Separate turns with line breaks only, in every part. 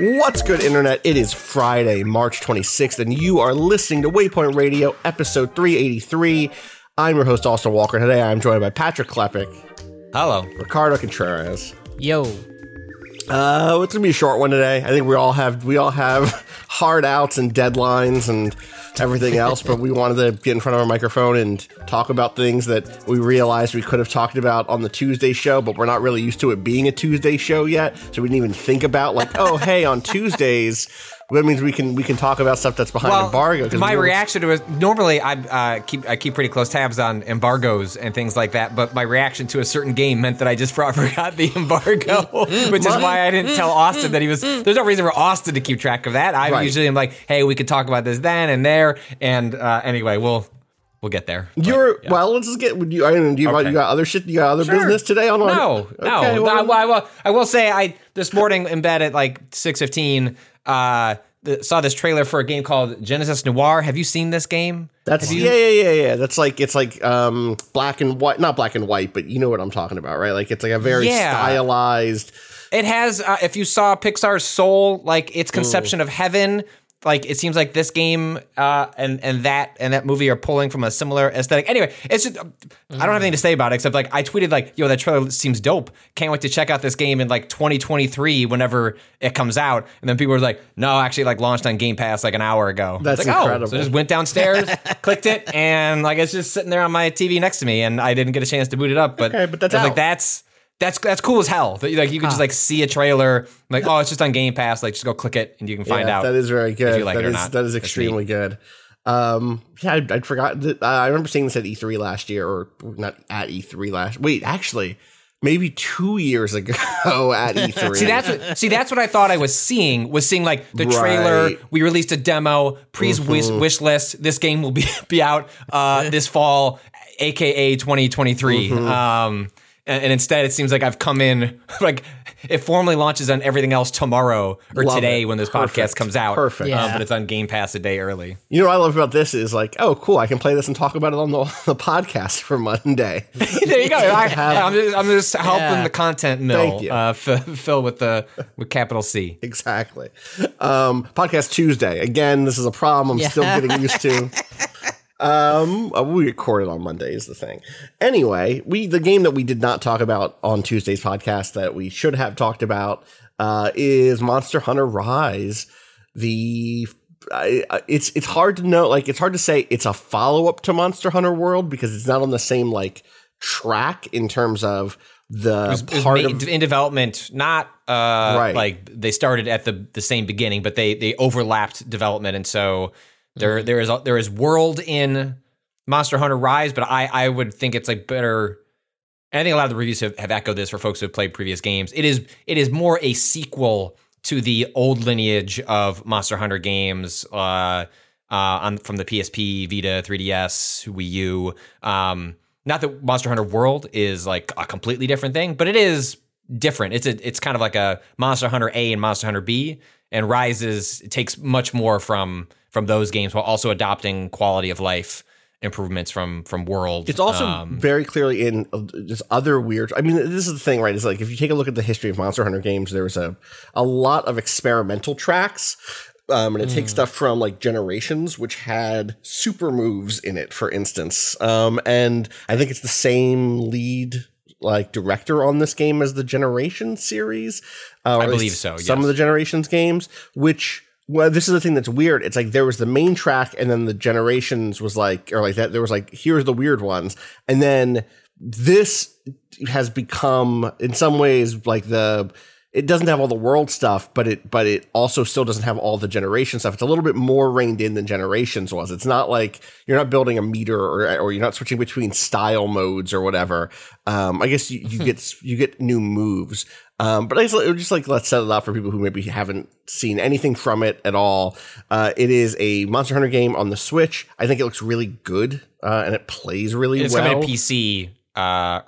What's good, Internet? It is Friday, March 26th, and you are listening to Waypoint Radio, episode 383. I'm your host, Austin Walker. Today I'm joined by Patrick Klepek.
Hello.
Ricardo Contreras.
Yo.
Uh, it's gonna be a short one today. I think we all have we all have hard outs and deadlines and everything else, but we wanted to get in front of our microphone and talk about things that we realized we could have talked about on the Tuesday show, but we're not really used to it being a Tuesday show yet, so we didn't even think about like, oh, hey, on Tuesdays. That means we can we can talk about stuff that's behind embargo. 'cause
my reaction to it normally I uh, keep I keep pretty close tabs on embargoes and things like that, but my reaction to a certain game meant that I just forgot the embargo, which is why I didn't tell Austin that he was. There's no reason for Austin to keep track of that. I
Right.
usually am like, hey, we could talk about this then and there, and uh, anyway, we'll we'll get there. But,
You're
yeah.
well. Let's just get. Do you, I don't do you,
Okay.
you got other shit? You got other
Sure.
business today on?
No, no.
Okay, well,
I, well, I, will, I will say I this morning in bed at like six fifteen. Uh, the, saw this trailer for a game called Genesis Noir. Have you seen this game?
That's
you-
yeah, yeah, yeah, yeah. That's like it's like um black and white, not black and white, but you know what I'm talking about, right? Like it's like a very
Yeah.
stylized.
It has. Uh, if you saw Pixar's Soul, like its conception of heaven, like it seems like this game uh, and and that and that movie are pulling from a similar aesthetic. Anyway, it's just I don't have anything to say about it except like I tweeted like, "Yo, that trailer seems dope. Can't wait to check out this game in like 2023 whenever it comes out." And then people were like, "No, actually, like launched on Game Pass like an hour ago."
That's
like,
incredible.
Oh, so I just went downstairs, clicked it, and like it's just sitting there on my TV next to me, and I didn't get a chance to boot it up. But
Okay, but that's
like that's that's that's cool as hell. That, Like you can just like see a trailer, like oh, it's just on Game Pass. Like just go click it and you can find
yeah,
out.
that is very good.
you like
That
it or
is-
not.
that is
That's
extremely good. Um, yeah, I, I'd forgotten. That, uh, I remember seeing this at E3 last year, or not at E3 last. Wait, actually, maybe two years ago at E3.
See that's what see that's what I thought I was seeing was seeing like the trailer.
Right. Mm-hmm.
We released a demo, pre's wish, wish list. This game will be be out uh, this fall, aka 2023.
Mm-hmm.
Um, and, and instead, it seems like I've come in like it formally launches on everything else tomorrow or
Love
today
it.
when this
Perfect.
podcast comes out.
Perfect.
Um, but it's on Game Pass a day early.
You know what I love about this is like, oh, cool, I can play this and talk about it on the, the podcast for Monday.
there you go. I, am just, I'm just helping
Yeah.
the content mill uh, f- fill with the with capital C.
exactly. Um, podcast Tuesday. Again, this is a problem I'm still getting used to. Um, uh, we recorded on Monday is the thing. Anyway, we the game that we did not talk about on Tuesday's podcast that we should have talked about uh, is Monster Hunter Rise. The it's it's hard to know like it's hard to say it's a follow up to Monster Hunter World because it's not on the same like track in terms of the
It was
part
ma-
of
in development, not uh,
Right.
like they started at the the same beginning, but they they overlapped development, and so. There there is a, there is world in Monster Hunter Rise, but I I would think it's like better. And I think a lot of the reviews have, have echoed this for folks who have played previous games. It is it is more a sequel to the old lineage of Monster Hunter games uh, uh, on from the PSP, Vita, 3DS, Wii U. Um, not that Monster Hunter World is like a completely different thing, but it is different. It's a it's kind of like a Monster Hunter A and Monster Hunter B, and Rises takes much more from from those games while also adopting quality of life improvements from from World.
It's also
Um,
very clearly in uh, just other weird. I mean, this is the thing, right? It's like if you take a look at the history of Monster Hunter games, there was a a lot of experimental tracks. Um, and it takes stuff from like Generations, which had super moves in it, for instance. Um, and I think it's the same lead like director on this game as the generation series. Uh,
I believe so,
Some
yes.
of the Generations games, which well, this is the thing that's weird. It's like there was the main track, and then the generations was like, or like that. There was like, here's the weird ones, and then this has become, in some ways, like the. It doesn't have all the world stuff, but it but it also still doesn't have all the generation stuff. It's a little bit more reined in than generations was. It's not like you're not building a meter or or you're not switching between style modes or whatever. Um, I guess you, you get you get new moves. Um, but I just, just like let's set it up for people who maybe haven't seen anything from it at all. Uh, it is a Monster Hunter game on the Switch. I think it looks really good uh, and it plays really
It's
well.
coming to PC uh,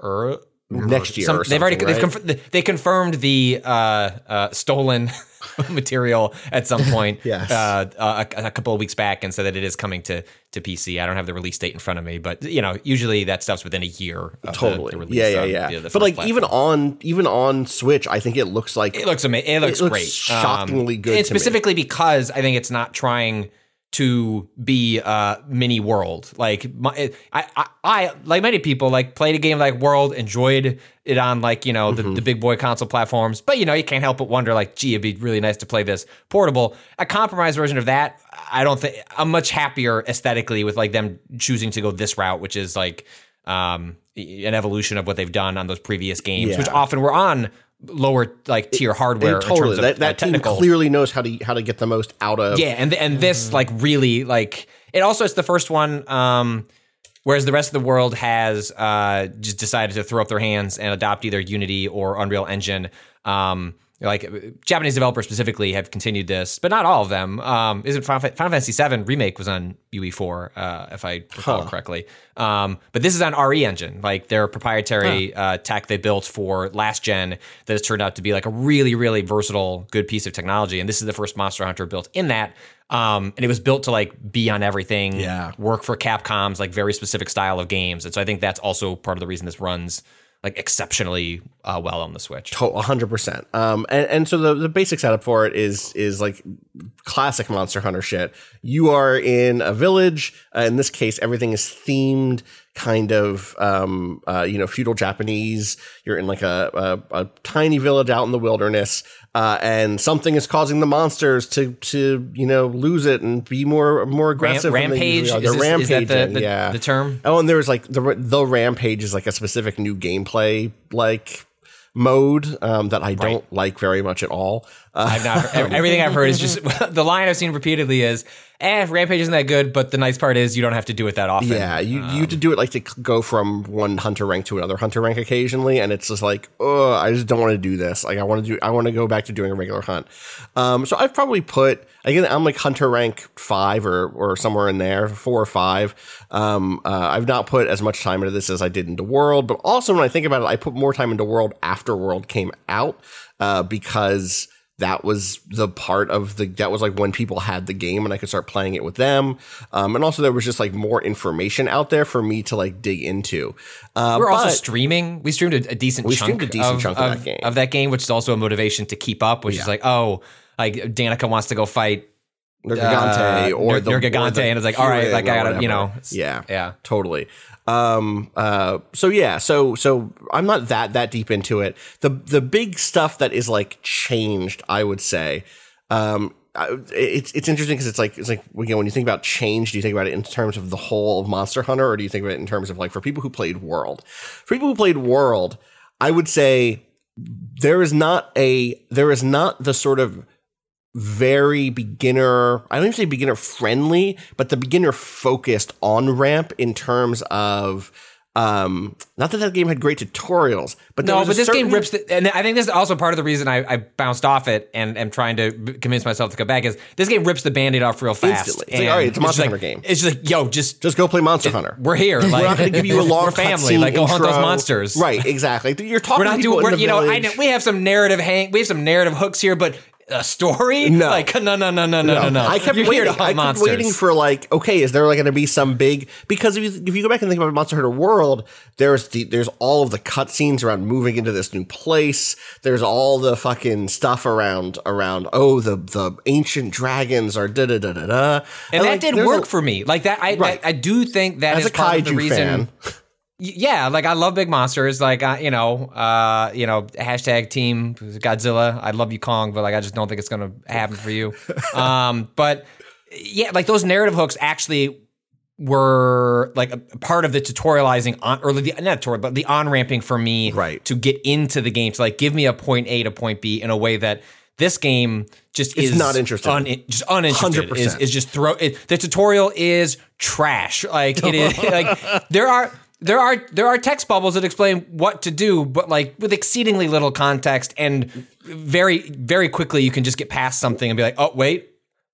Next year or
they've already
something,
they've
right?
conf- they confirmed the uh, uh, stolen material at some point.
Yes.
uh, a, a couple of weeks back, and said that it is coming to to PC. I don't have the release date in front of me, but you know, usually that stuff's within a year. Of the-
totally.
the, release
yeah, yeah,
on
yeah.
the- the
but like
platform.
even on even on Switch, I think it looks like
It looks amazing. It looks great.
shockingly good
And
to me.
specifically because I think it's not trying to be uh mini world. Like my, I, I, I, like many people, like played a game like World, enjoyed it on like you know the,
Mm-hmm.
the big boy console platforms. But you know you can't help but wonder like, gee, it'd be really nice to play this portable. A compromised version of that, I don't think I'm much happier aesthetically with like them choosing to go this route, which is like um an evolution of what they've done on those previous games, which often were on lower like tier hardware
They totally
terms of
that, that team
technical.
clearly knows how to how to get the most out of
Yeah, and and this like really like it also it's the first one. Um, whereas the rest of the world has uh just decided to throw up their hands and adopt either Unity or Unreal Engine. Um, like Japanese developers specifically have continued this, but not all of them. Um, is it Final, Final Fantasy VII remake was on UE4, uh, if I recall correctly. Um, but this is on RE Engine, like their proprietary uh, tech they built for last gen that has turned out to be like a really, really versatile, good piece of technology. And this is the first Monster Hunter built in that. Um, and it was built to like be on everything,
Yeah.
work for Capcom's like very specific style of games. And so I think that's also part of the reason this runs like exceptionally uh, well on the Switch.
Hundred percent. Um, and, and so the, the basic setup for it is is like classic Monster Hunter shit. You are in a village. Uh, in this case, everything is themed, kind of, um, uh, you know, feudal Japanese. You're in like a, a, a tiny village out in the wilderness, uh, and something is causing the monsters to to you know lose it and be more more aggressive. they
rampage? Is this- is that the- the-
yeah.
the term?
Oh, and there was like the the rampage is like a specific new gameplay like mode um, that I don't like very much at all. Uh,
I've not heard, everything I've heard is just the line I've seen repeatedly is, "Eh, Rampage isn't that good." But the nice part is you don't have to do it that often.
yeah, you you have to do it like to go from one hunter rank to another hunter rank occasionally, and it's just like, oh, I just don't want to do this. Like I want to do, I want to go back to doing a regular hunt. Um, so I've probably put again, I'm like hunter rank five or or somewhere in there, four or five. Um, uh, I've not put as much time into this as I did into World, but also when I think about it, I put more time into World after World came out uh, because that was the part of the that was like when people had the game and I could start playing it with them. Um, and also there was just like more information out there for me to like dig into. Uh,
We're also streaming. We streamed a, a decent
We
chunk,
streamed a decent
of,
chunk of
of
that game.
of that game, which is also a motivation to keep up. Which is like, oh, like Danica wants to go fight
Nergigante
uh,
or
Ner-
the or
Nergigante,
the
and it's like, all right, like, I gotta, you know,
yeah,
yeah.
totally. Um, uh, so yeah, so so I'm not that that deep into it. The the big stuff that is like changed, I would say. Um, it's it's interesting because it's like it's like again when you think about change, do you think about it in terms of the whole of Monster Hunter, or do you think of it in terms of like for people who played World? For people who played World, I would say there is not a there is not the sort of very beginner i don't even say beginner friendly but the beginner focused on ramp in terms of um not that that game had great tutorials but
No, but this game rips, the, and I think this is also part of the reason I, I bounced off it and am trying to convince myself to come back is this game rips the band-aid off real fast.
Instantly. It's like, all right, it's a Monster Hunter
like-
game.
It's just like, yo, just
just go play monster hunter
we're here. Like,
we're not going to give you a long
family. Like, go hunt those monsters.
right exactly you're talking
We're not
to
doing. We're, you know, I know we have some narrative hang. We have some narrative hooks here, but a story?
No.
like no, no, no, no, no, no, no.
I kept
You're
waiting.
here to hunt
I kept
monsters.
waiting for like, okay, is there like going to be some big? Because if you, if you go back and think about Monster Hunter World, there's the there's all of the cutscenes around moving into this new place. There's all the fucking stuff around around. Oh, the the ancient dragons are da da da da da.
and that
like,
did work
a-
for me. Like that, I
Right.
I, I do think that
as
is
a
part of the
kaiju
reason.
fan.
Yeah, like I love big monsters. Like you know, uh, you know, hashtag Team Godzilla. I love you, Kong, but like I just don't think it's gonna happen for you. um, but yeah, like those narrative hooks actually were like a part of the tutorializing on or the not tutorial, but the on ramping for me
Right.
to get into the game to like give me a point A to point B in a way that this game just
It's
is
not interesting.
un- just uninterested.
100%.
Is, is just throw it, the tutorial is trash. Like it is like there are there are there are text bubbles that explain what to do, but like with exceedingly little context and very very quickly you can just get past something and be like, oh wait,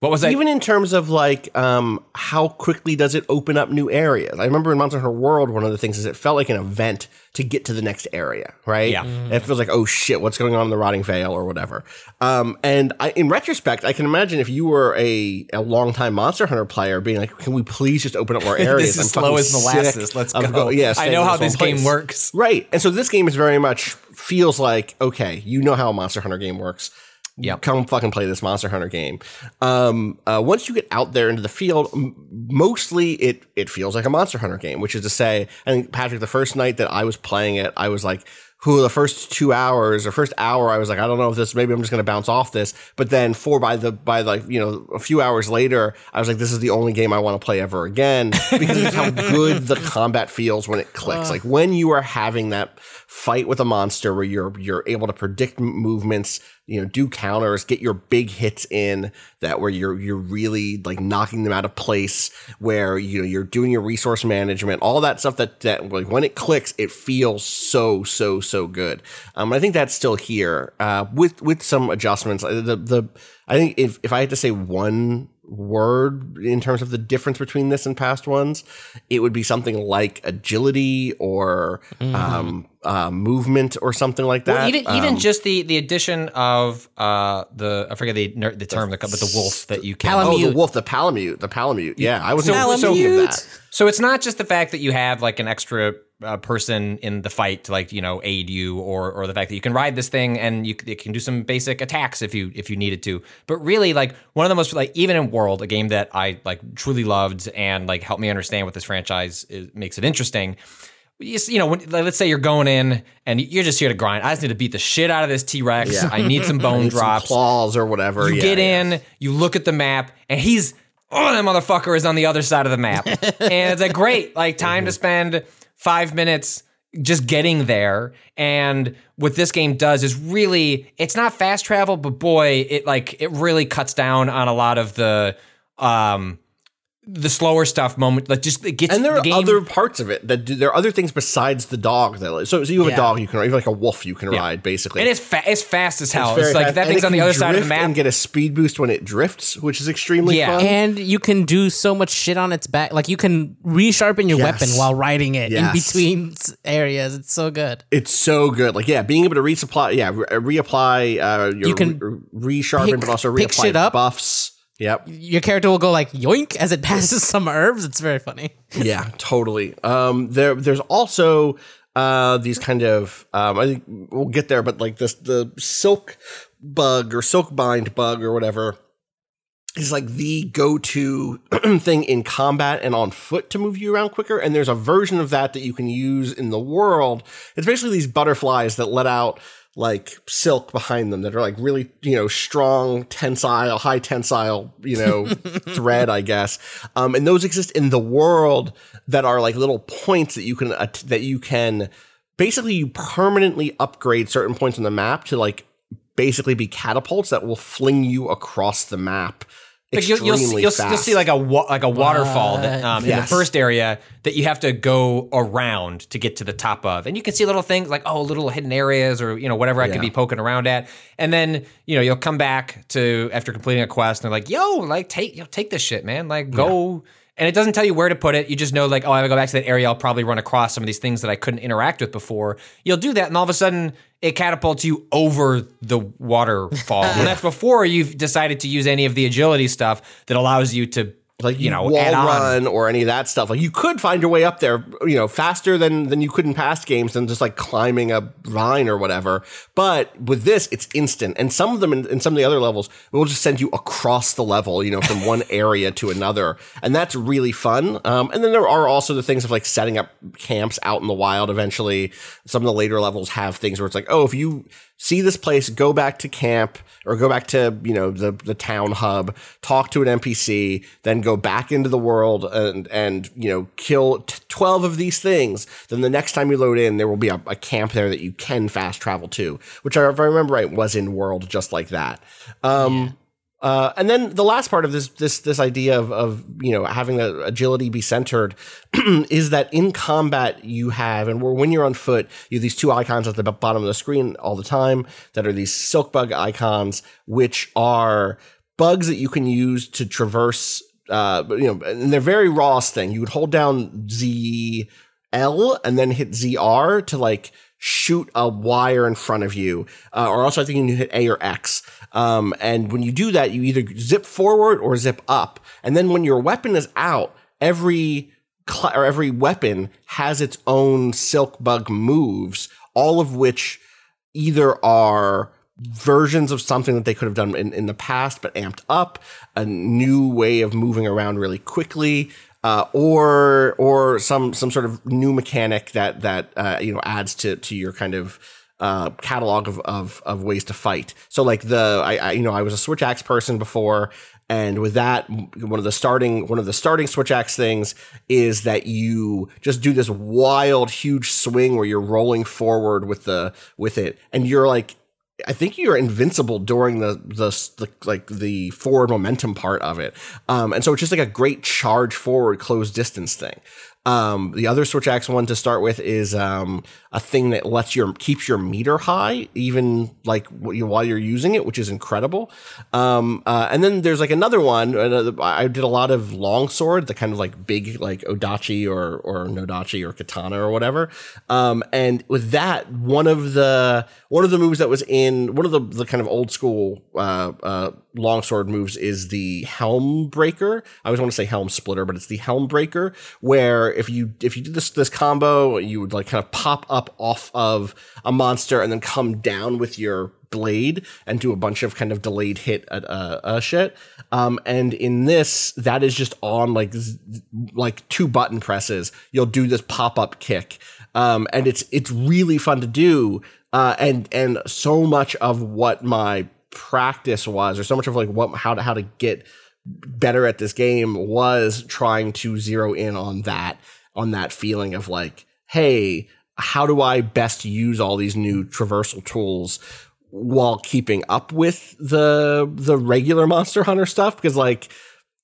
what was that?
Even in terms of like um, how quickly does it open up new areas? I remember in Monster Hunter World, one of the things is it felt like an event to get to the next area, right?
Yeah.
And it feels like, oh shit, what's going on in the Rotting Vale or whatever. Um, and I, in retrospect, I can imagine if you were a, a longtime Monster Hunter player being like, can we please just open up more areas?
this is
I'm
slow as molasses. Let's
of
go.
yeah,
I know how
one
this game
place.
works.
Right. And so this game is very much feels like, okay, you know how a Monster Hunter game works.
Yep.
Come fucking play this Monster Hunter game. Um, uh, once you get out there into the field, m- mostly it it feels like a Monster Hunter game, which is to say, I think Patrick, the first night that I was playing it, I was like, who the first two hours or first hour, I was like, I don't know if this, maybe I'm just going to bounce off this. But then four by the, by like, you know, a few hours later, I was like, this is the only game I want to play ever again because of how good the combat feels when it clicks. like when you are having that fight with a monster where you're, you're able to predict movements, you know, do counters, get your big hits in that where you're, you're really like knocking them out of place where, you know, you're doing your resource management, all that stuff that, that like when it clicks, it feels so, so, so good. Um, I think that's still here, uh, with, with some adjustments. Uh, The, the, I think if, if I had to say one word in terms of the difference between this and past ones, it would be something like agility or, um, uh, movement or something like that.
Well, even even
Um,
just the the addition of uh the I forget the the term the, but the wolf that you can
Oh, the wolf, the palamute, the palamute. Yeah, I was
So-
so, that.
So it's not just the fact that you have like an extra uh, person in the fight to like you know aid you, or or the fact that you can ride this thing and you it can do some basic attacks if you if you needed to. But really, like one of the most like even in World, a game that I like truly loved and like helped me understand what this franchise is, makes it interesting. You know, when, like, let's say you're going in and you're just here to grind. I just need to beat the shit out of this T Rex.
Yeah.
I need some bone
Need some
drops.
claws or whatever.
You
yeah,
get
yeah.
in, you look at the map, and he's oh that motherfucker is on the other side of the map. and it's like great, like time to spend five minutes just getting there. And what this game does is really it's not fast travel, but boy, it like it really cuts down on a lot of the um the slower stuff moment like just it gets
And there
the
are
game,
other parts of it that do, there are other things besides the dog. That so, so you have
Yeah.
a dog you can ride, you have like a wolf you can ride basically.
and it's fa- it's fast as hell. It's,
very
like
fast.
that thing's on the other side of the map.
and get a speed boost when it drifts, which is extremely
Yeah.
fun.
And you can do so much shit on its back. Like you can resharpen your
Yes.
weapon while riding it in between areas. It's so good.
It's so good. Like, yeah, being able to resupply, yeah, re- reapply, uh, your
You can
re- resharpen,
pick-
but also reapply buffs. Yep.
Your character will go like yoink as it passes some herbs. It's very funny.
yeah, totally. Um, there, there's also uh, these kind of um, I think we'll get there, but like this the silk bug or silk bind bug or whatever is like the go-to thing in combat and on foot to move you around quicker. And there's a version of that that you can use in the world. It's basically these butterflies that let out like silk behind them that are like really, you know, strong tensile, high tensile, you know, thread, I guess. Um, and those exist in the world that are like little points that you can, uh, that you can basically you permanently upgrade certain points on the map to like basically be catapults that will fling you across the map.
Like you'll, you'll, see, you'll, you'll see like a wa- like a waterfall that, um, in the first area that you have to go around to get to the top of, and you can see little things like oh little hidden areas or you know whatever I could
Yeah.
be poking around at, and then you know you'll come back to after completing a quest and they're like yo like take yo, take this shit man. Like go. And it doesn't tell you where to put it. You just know, like, oh, I go back to that area. I'll probably run across some of these things that I couldn't interact with before. You'll do that, and all of a sudden, it catapults you over the waterfall. and that's before you've decided to use any of the agility stuff that allows you to
like
you know,
wall run or any of that stuff. Like you could find your way up there, you know, faster than than you could in past games than just like climbing a vine or whatever. But with this, it's instant, and some of them in, in some of the other levels will just send you across the level, you know, from one area to another, and that's really fun. Um, and then there are also the things of like setting up camps out in the wild. Eventually, some of the later levels have things where it's like, oh, if you see this place, go back to camp or go back to, you know, the, the town hub, talk to an NPC, then go back into the world and, and, you know, kill t- 12 of these things. Then the next time you load in, there will be a, a camp there that you can fast travel to, which if I remember right, was in world just like that. Um, uh, and then the last part of this this this idea of, of you know having the agility be centered is that in combat you have and when you're on foot you have these two icons at the bottom of the screen all the time that are these silk bug icons which are bugs that you can use to traverse uh you know and they're very Ross thing you would hold down Z L and then hit ZR to like shoot a wire in front of you. Uh, or also I think you can hit A or X. Um, and when you do that, you either zip forward or zip up. And then when your weapon is out, every cl- or every weapon has its own silk bug moves, all of which either are versions of something that they could have done in, in the past but amped up a new way of moving around really quickly uh, or or some some sort of new mechanic that that uh, you know adds to to your kind of uh, catalog of, of of ways to fight. So like the I, I you know I was a switch axe person before, and with that one of the starting one of the starting switch axe things is that you just do this wild huge swing where you're rolling forward with the with it, and you're like I think you're invincible during the, the the like the forward momentum part of it, um, and so it's just like a great charge forward close distance thing. Um, the other switch axe one to start with is um, a thing that lets your keeps your meter high even like while you're using it, which is incredible. Um, uh, and then there's like another one. I did a lot of longsword, the kind of like big like odachi or or nodachi or katana or whatever. Um, and with that, one of the one of the moves that was in one of the the kind of old school uh, uh, longsword moves is the helm breaker. I always want to say helm splitter, but it's the helm breaker where if you if you did this this combo, you would like kind of pop up off of a monster and then come down with your blade and do a bunch of kind of delayed hit uh, uh shit. Um, and in this, that is just on like like two button presses. You'll do this pop up kick, um, and it's it's really fun to do. Uh, and and so much of what my practice was, or so much of like what how to how to get better at this game was trying to zero in on that on that feeling of like hey how do i best use all these new traversal tools while keeping up with the the regular monster hunter stuff? Because like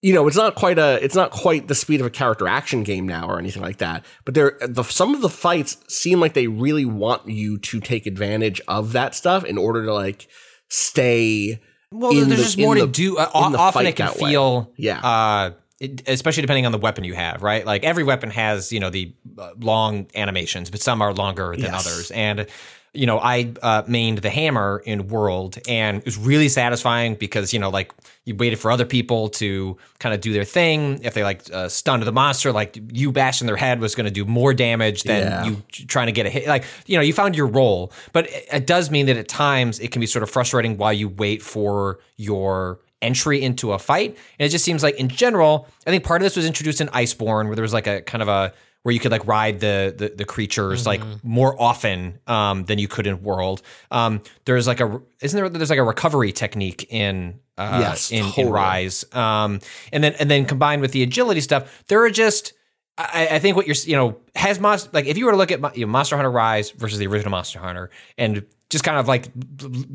you know it's not quite a it's not quite the speed of a character action game now or anything like that but there the some of the fights seem like they really want you to take advantage of that stuff in order to like stay
Well, there's
the-
just more to do. Uh,
the
often it can
that way.
feel,
Yeah.
uh, it, especially depending on the weapon you have, right? Like every weapon has, you know, the uh, long animations, but some are longer than
Yes.
others. And you know, I uh, mained the hammer in World, and it was really satisfying because you know, like you waited for other people to kind of do their thing. If they like uh, stunned the monster, like you bashing their head was going to do more damage than
Yeah.
you trying to get a hit. Like you know, you found your role, but it, it does mean that at times it can be sort of frustrating while you wait for your entry into a fight. And it just seems like in general, I think part of this was introduced in Iceborne, where there was like a kind of a where you could like ride the the, the creatures like more often um, than you could in World. Um, there's like a isn't there there's like a recovery technique in uh,
Yes,
in,
totally.
in Rise, um, and then and then combined with the agility stuff, there are just I, I think what you're you know has Monster like if you were to look at you know, Monster Hunter Rise versus the original Monster Hunter and just kind of like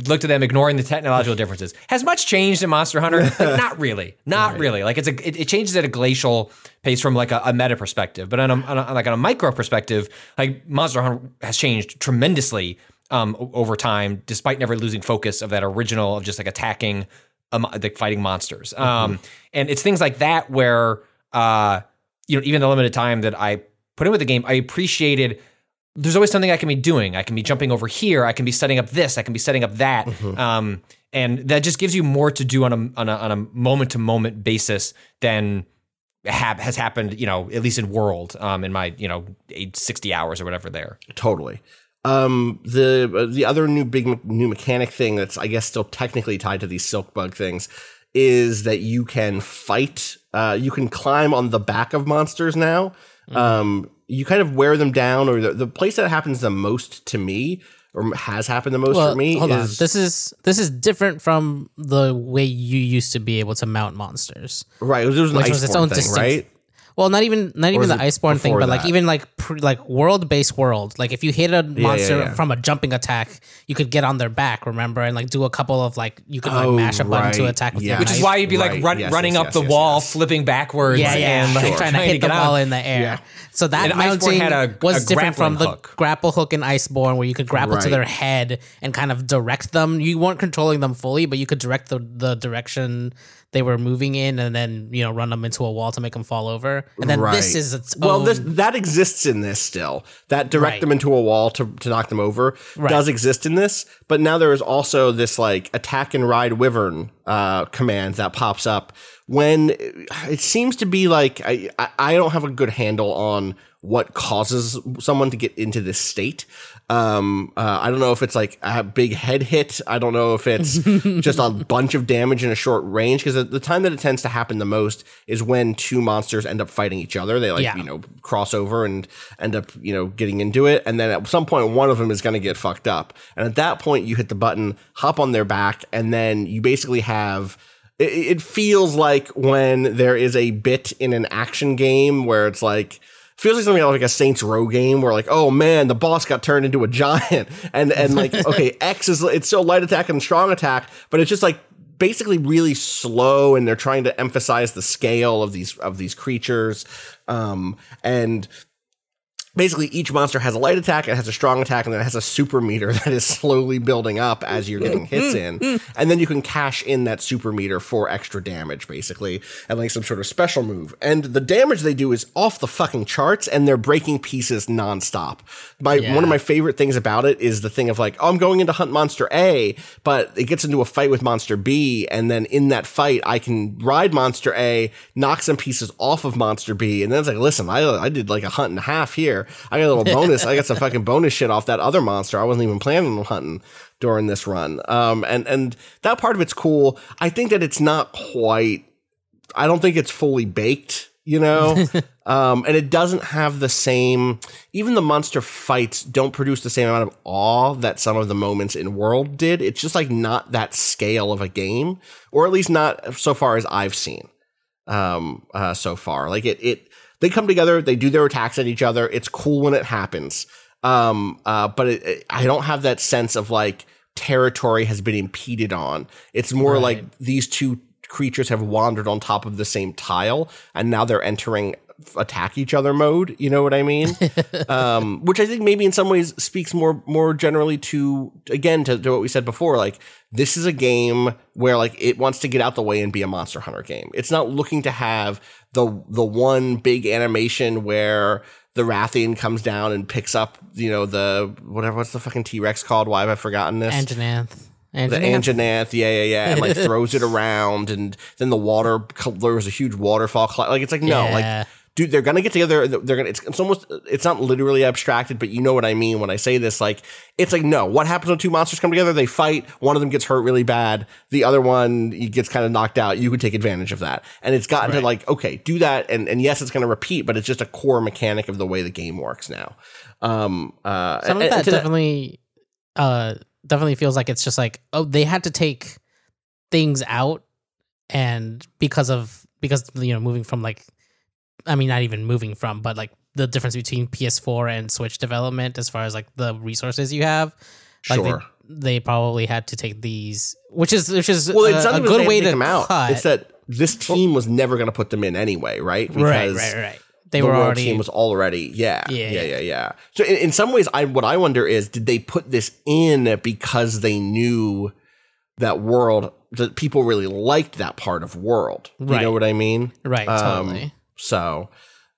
looked at them ignoring the technological differences. Has much changed in Monster Hunter? Like, not really. Not really. Like it's a it, it changes at a glacial pace from like a, a meta perspective. But on a, on a like on a micro perspective like Monster Hunter has changed tremendously um over time despite never losing focus of that original of just like attacking um, like fighting monsters. Um and it's things like that where uh you know, even the limited time that I put in with the game, I appreciated there's always something I can be doing. I can be jumping over here. I can be setting up this. I can be setting up that. Um, and that just gives you more to do on a on a, on a moment to moment basis than hap- has happened, you know, at least in world, um, in my you know eight, 60 hours or whatever there.
Totally. Um, the uh, the other new big me- new mechanic thing that's I guess still technically tied to these silk bug things is that you can fight. Uh, you can climb on the back of monsters now. Um, you kind of wear them down, or the, the place that happens the most to me, or has happened the most
Well,
for me,
hold on.
is
This is this is different from the way you used to be able to mount monsters.
right. It was, it was an
Which was its own
Iceborne thing,
distinct-
right?
Well, not even not even the
it
Iceborne thing,
before
but like even like pre, like world based world. Like if you hit a monster
yeah.
from a jumping attack, you could get on their back. Remember, and like do a couple of like you could like
Oh,
mash a button to attack with
Yeah.
your
Which is why you'd be like
Right.
run,
Yes,
running
yes,
up
yes,
the
yes,
wall,
yes.
flipping backwards,
Yeah, yeah,
and like,
trying to hit the
get
ball
out.
in the air.
Yeah.
So that
And
mounting
had a-
was
a
different from
grappling
the grapple hook in Iceborne, where you could grapple to their head and kind of direct them. You weren't controlling them fully, but you could direct the the direction they were moving in, and then you know run them into a wall to make them fall over. And then this is its
well this that exists in this still that direct
Right.
them into a wall to, to knock them over
Right.
does exist in this but now there is also this like attack and ride wyvern uh, command that pops up when it seems to be like I I don't have a good handle on what causes someone to get into this state. Um uh, i don't know if it's like a big head hit. I don't know if it's just a bunch of damage in a short range because the time that it tends to happen the most is when two monsters end up fighting each other. They like
Yeah.
you know cross over and end up you know getting into it. And then at some point one of them is going to get fucked up. And at that point you hit the button hop on their back and then you basically have it, it feels like when there is a bit in an action game where it's like feels like something out of like a Saints Row game where like, oh man, the boss got turned into a giant, and and like, okay, X is it's still light attack and strong attack, but it's just like basically really slow, and they're trying to emphasize the scale of these of these creatures, um, and basically each monster has a light attack, it has a strong attack, and then it has a super meter that is slowly building up as you're getting mm, hits mm, in. Mm. And then you can cash in that super meter for extra damage, basically, and like some sort of special move. And the damage they do is off the fucking charts, and they're breaking pieces nonstop. My one of my favorite things about it is the thing of like, oh, I'm going in to hunt monster A, but it gets into a fight with monster B, and then in that fight, I can ride monster A, knock some pieces off of monster B, and then it's like, listen, I I did like a hunt and a half here. I got a little bonus. I got some fucking bonus shit off that other monster. I wasn't even planning on hunting during this run. Um, and and that part of it's cool. I think that it's not quite. I don't think it's fully baked. You know, um, and it doesn't have the same. Even the monster fights don't produce the same amount of awe that some of the moments in World did. It's just like not that scale of a game, or at least not so far as I've seen um uh so far like it it they come together they do their attacks at each other. It's cool when it happens. Um uh but it, it- i don't have that sense of like territory has been impeded on. It's more like these two creatures have wandered on top of the same tile and now they're entering attack each other mode you know what i mean um, which I think maybe in some ways speaks more more generally to again to, to what we said before. Like this is a game where like it wants to get out the way and be a Monster Hunter game. It's not looking to have the the one big animation where the Rathian comes down and picks up you know the whatever what's the fucking T Rex called? Why have I forgotten this?
Anjanath.
the
Anjanath?
Anjanath, yeah, yeah, yeah, and like throws it around, and then the water, there was a huge waterfall. cl- Like it's like no,
Yeah.
like dude, they're gonna get together. They're gonna. It's, it's almost. It's not literally abstracted, but you know what I mean when I say this. Like it's like no. What happens when two monsters come together? They fight. One of them gets hurt really bad. The other one he gets kind of knocked out. You could take advantage of that, and it's gotten to like okay, do that, and and yes, it's gonna repeat, but it's just a core mechanic of the way the game works now. Um, uh,
Some
and-
of that
and to
definitely, uh, definitely feels like it's just like oh they had to take things out, and because of because you know moving from like, I mean not even moving from, but like the difference between PS4 and Switch development as far as like the resources you have. Like
Sure.
they, they probably had to take these, which is which is
Well, it's
a,
not
a good way to
them out. It's that this team was never going to put them in anyway, right?
right, right, right. They
the
were
world
already
team was already yeah yeah
Yeah.
yeah yeah, So in, in some ways, I what I wonder is did they put this in because they knew that world that people really liked that part of world? You
Right.
know what I mean?
right,
Um,
totally.
So,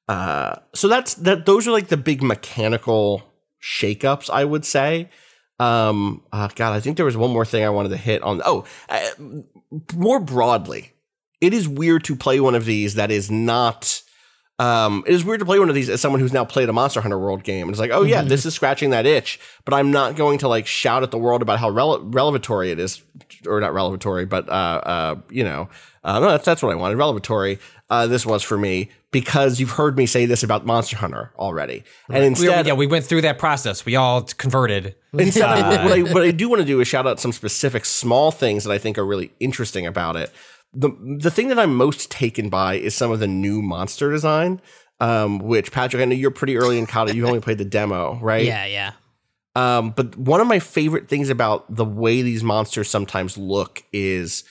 uh, so that's that. Those are like the big mechanical shakeups, I would say. Um, uh, God, I think there was one more thing I wanted to hit on. Oh, uh, more broadly, it is weird to play one of these that is not. Um, it is weird to play one of these as someone who's now played a Monster Hunter World game and it's like, oh yeah, this is scratching that itch, but I'm not going to like shout at the world about how rele- relevatory it is, or not relevatory, but uh, uh, you know, uh, no, that's that's what I wanted. Relevatory. Uh, this was for me because you've heard me say this about Monster Hunter already, and
We,
instead,
yeah, we went through that process. We all converted.
Instead, what, I, what I do want to do is shout out some specific small things that I think are really interesting about it. The the thing that I'm most taken by is some of the new monster design. Um, which Patrick, I know you're pretty early in COD. You've only played the demo, right?
Yeah, yeah.
Um, but one of my favorite things about the way these monsters sometimes look is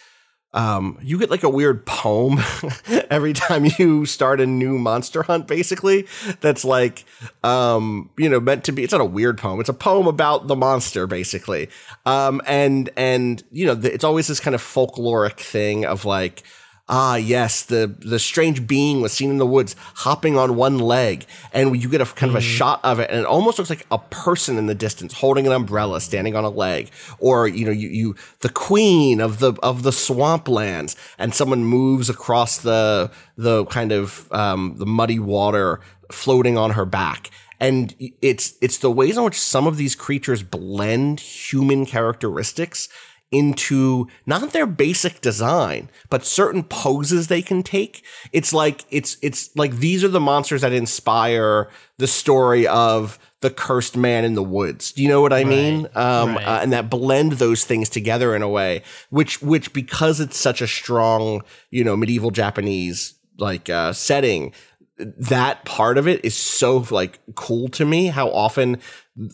um, you get like a weird poem every time you start a new monster hunt, basically. That's like, um, you know, meant to be, it's not a weird poem. It's a poem about the monster, basically. Um, and, and, you know, th- it's always this kind of folkloric thing of like, ah, yes, the, the strange being was seen in the woods hopping on one leg. And you get a kind of a shot of it and it almost looks like a person in the distance holding an umbrella standing on a leg. Or, you know, you, you, the queen of the, of the swamplands and someone moves across the, the kind of, um, the muddy water floating on her back. And it's, it's the ways in which some of these creatures blend human characteristics into not their basic design, but certain poses they can take. It's like it's it's like these are the monsters that inspire the story of the cursed man in the woods. Do you know what I mean? Um,
right.
uh, and that blend those things together in a way, which which because it's such a strong, you know, medieval Japanese like uh, setting, that part of it is so like cool to me. How often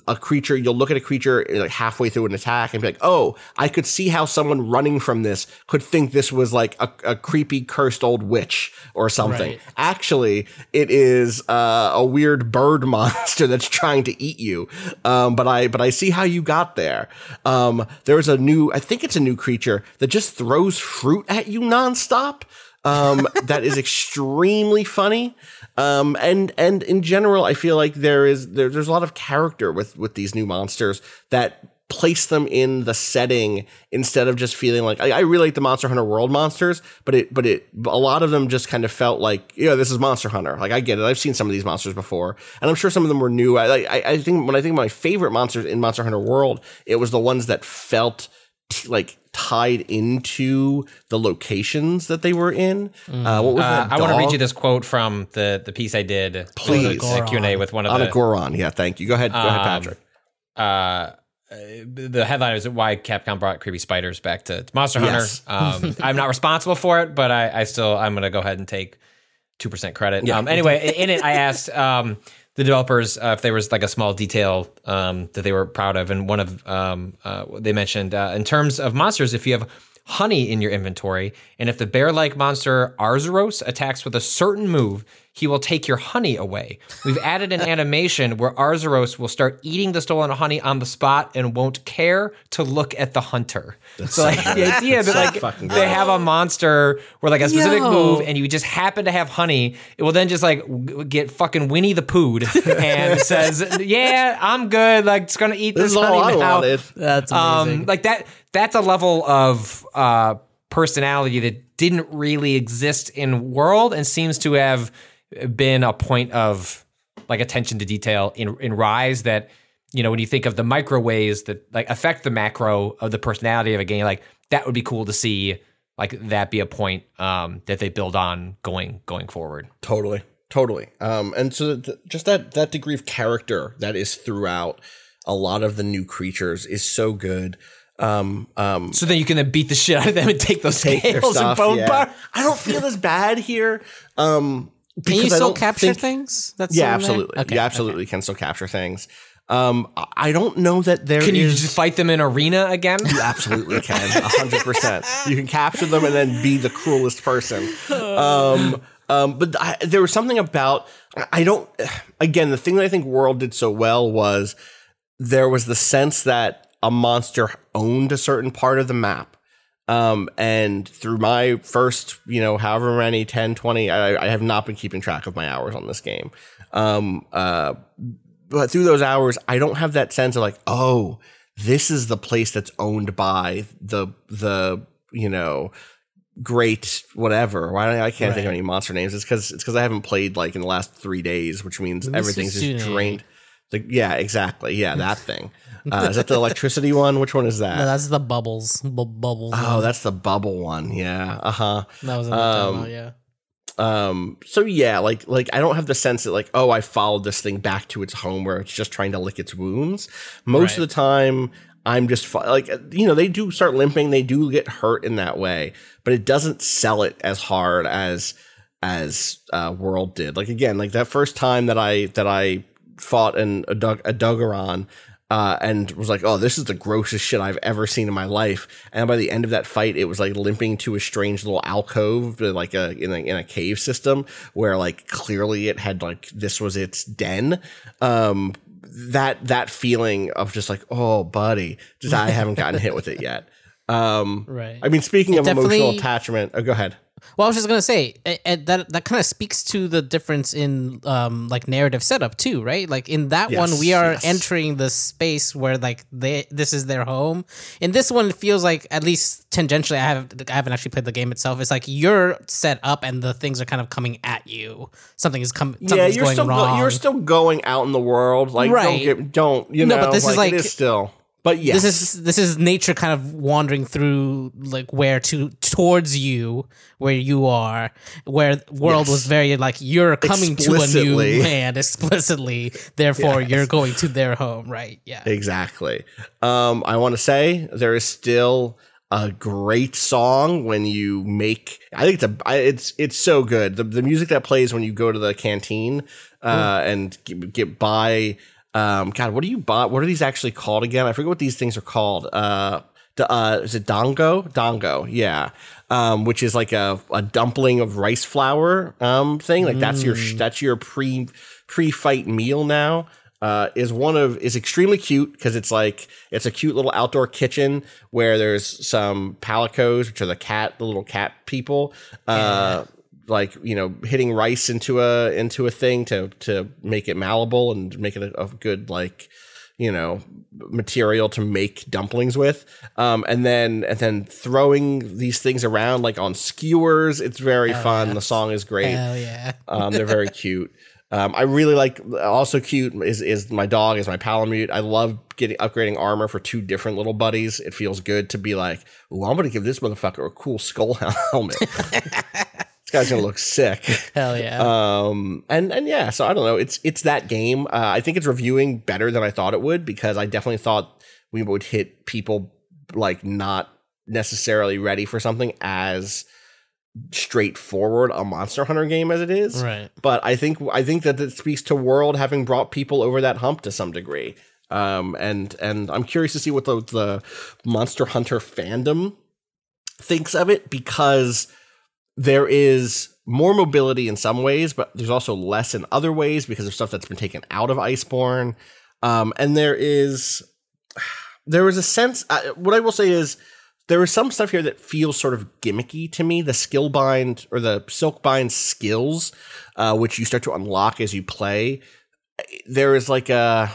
a creature you'll look at a creature like halfway through an attack and be like, "Oh, I could see how someone running from this could think this was like a, a creepy cursed old witch or something."
Right.
Actually, it is uh, a weird bird monster that's trying to eat you. Um, but I but I see how you got there. Um, there's a new, I think it's a new creature that just throws fruit at you nonstop um, that is extremely funny. Um, and and in general, I feel like there is there, there's a lot of character with with these new monsters that place them in the setting instead of just feeling like I, I really like the Monster Hunter World monsters, but it but it a lot of them just kind of felt like yeah this is Monster Hunter. Like I get it, I've seen some of these monsters before, and I'm sure some of them were new. I I, I think when I think of my favorite monsters in Monster Hunter World, it was the ones that felt t- like tied into the locations that they were in. Uh, what was
Uh,
that?
I want to read you this quote from the the piece I did.
Please.
the Q and A with one of
on
the
a Goron. Yeah, thank you. Go ahead, go ahead,
Um,
Patrick.
uh, the headline is why Capcom brought creepy spiders back to, to Monster
Yes.
Hunter. Um, I'm not responsible for it, but I, I still I'm gonna go ahead and take two percent credit.
Yeah.
Um, anyway, in it I asked um, the developers uh, if there was like a small detail um, that they were proud of, and one of um, uh, they mentioned uh, in terms of monsters, if you have honey in your inventory, and if the bear-like monster Arzuros attacks with a certain move, he will take your honey away. We've added an animation where Arzuros will start eating the stolen honey on the spot and won't care to look at the hunter. so like the idea that like
fucking
they have a monster where like a specific
Yo.
move and you just happen to have honey, it will then just like w- get fucking Winnie the Pooh and says, "Yeah, I'm good. Like it's gonna eat
This
this,
is all
honey
I
now."
wanted.
That's amazing.
Um, like that. That's a level of uh, personality that didn't really exist in World and seems to have been a point of like attention to detail in in Rise. That you know when you think of the micro ways that like affect the macro of the personality of a game, like that would be cool to see. Like that be a point um, that they build on going going forward.
Totally, totally. Um, and so th- just that that degree of character that is throughout a lot of the new creatures is so good. Um, um,
So then you can then beat the shit out of them and take those
take their
scales and bone
yeah.
bar.
I don't feel as bad here. Um,
Can you still capture
think-
things? That's
Yeah,
still in there?
absolutely.
Okay,
you
okay.
absolutely can still capture things. Um, I- I don't know that there
Can you
is-
just fight them in arena again?
You absolutely can, hundred percent. You can capture them and then be the cruelest person. Um, um, but I, there was something about I don't. Again, the thing that I think World did so well was there was the sense that a monster owned a certain part of the map. Um, and through my first, you know, however many, 10, 20, I, I have not been keeping track of my hours on this game. Um, uh, but through those hours, I don't have that sense of like, oh, this is the place that's owned by the the you know great whatever. Why I, I can't think of any monster names? It's because it's because I haven't played like in the last three days, which means everything's just drained. Yeah, exactly. Yeah, that thing. Uh, is that the electricity one? Which one is that?
No, that's the bubbles. Bu- bubbles.
oh,
one.
that's the bubble one. Yeah. Uh huh.
that was in the
um,
demo, yeah.
Um. So yeah, like like I don't have the sense that like oh I followed this thing back to its home where it's just trying to lick its wounds. Most of the time, I'm just like you know they do start limping, they do get hurt in that way, but it doesn't sell it as hard as as uh, World did. Like again, like that first time that I that I fought in a, Dug- a Duggeron. Uh, and was like, oh, this is the grossest shit I've ever seen in my life. And by the end of that fight, it was like limping to a strange little alcove, like a in a in a cave system where like clearly it had like this was its den. Um, that that feeling of just like, oh, buddy, just I haven't gotten hit with it yet. Um,
Right.
I mean, speaking
It
of emotional attachment, oh, go ahead.
Well, I was just gonna say a- and that that kind of speaks to the difference in um like narrative setup too, right? Like in that one, we are
yes.
entering the space where like they this is their home. In this one, it feels like at least tangentially, I have I haven't actually played the game itself. It's like you're set up and the things are kind of coming at you. Something is coming.
Yeah, you're
going
still go- you're still going out in the world. Like,
Right.
don't get, don't you
No,
know?
but this is like-
is still. But yes,
This is this is nature kind of wandering through like where to towards you where you are where world
Yes.
was very like you're coming to a new land explicitly therefore
Yes.
you're going to their home right yeah
Exactly. Um, I want to say there is still a great song when you make. I think it's a It's it's so good. The the music that plays when you go to the canteen uh, and get, get by. Um, God, what do you buy? What are these actually called again? I forget what these things are called. Uh, uh, is it dango? Dango, yeah. Um, which is like a, a dumpling of rice flour um thing. Like that's your that's your pre pre fight meal now uh, is one of is extremely cute because it's like it's a cute little outdoor kitchen where there's some palicos, which are the cat, the little cat people, uh, like you know, hitting rice into a into a thing to to make it malleable and make it a, a good like you know material to make dumplings with um and then and then throwing these things around like on skewers it's very fun the song is great
hell yeah
um, they're very cute. Um, I really like also cute is is my dog is my Palamute. I love getting upgrading armor for two different little buddies. It feels good to be like, oh, I'm gonna give this motherfucker a cool skull helmet. guy's gonna look sick.
hell yeah
Um, and and yeah, so I don't know. It's it's that game. Uh, I think it's reviewing better than I thought it would because I definitely thought we would hit people like not necessarily ready for something as straightforward a Monster Hunter game as it is.
right
But I think I think that it speaks to World having brought people over that hump to some degree. Um, and and I'm curious to see what the, the Monster Hunter fandom thinks of it because there is more mobility in some ways, but there's also less in other ways because of stuff that's been taken out of Iceborne. Um, and there is there is a sense. Uh, what I will say is there is some stuff here that feels sort of gimmicky to me. The skill bind or the silk bind skills, uh, which you start to unlock as you play. There is like a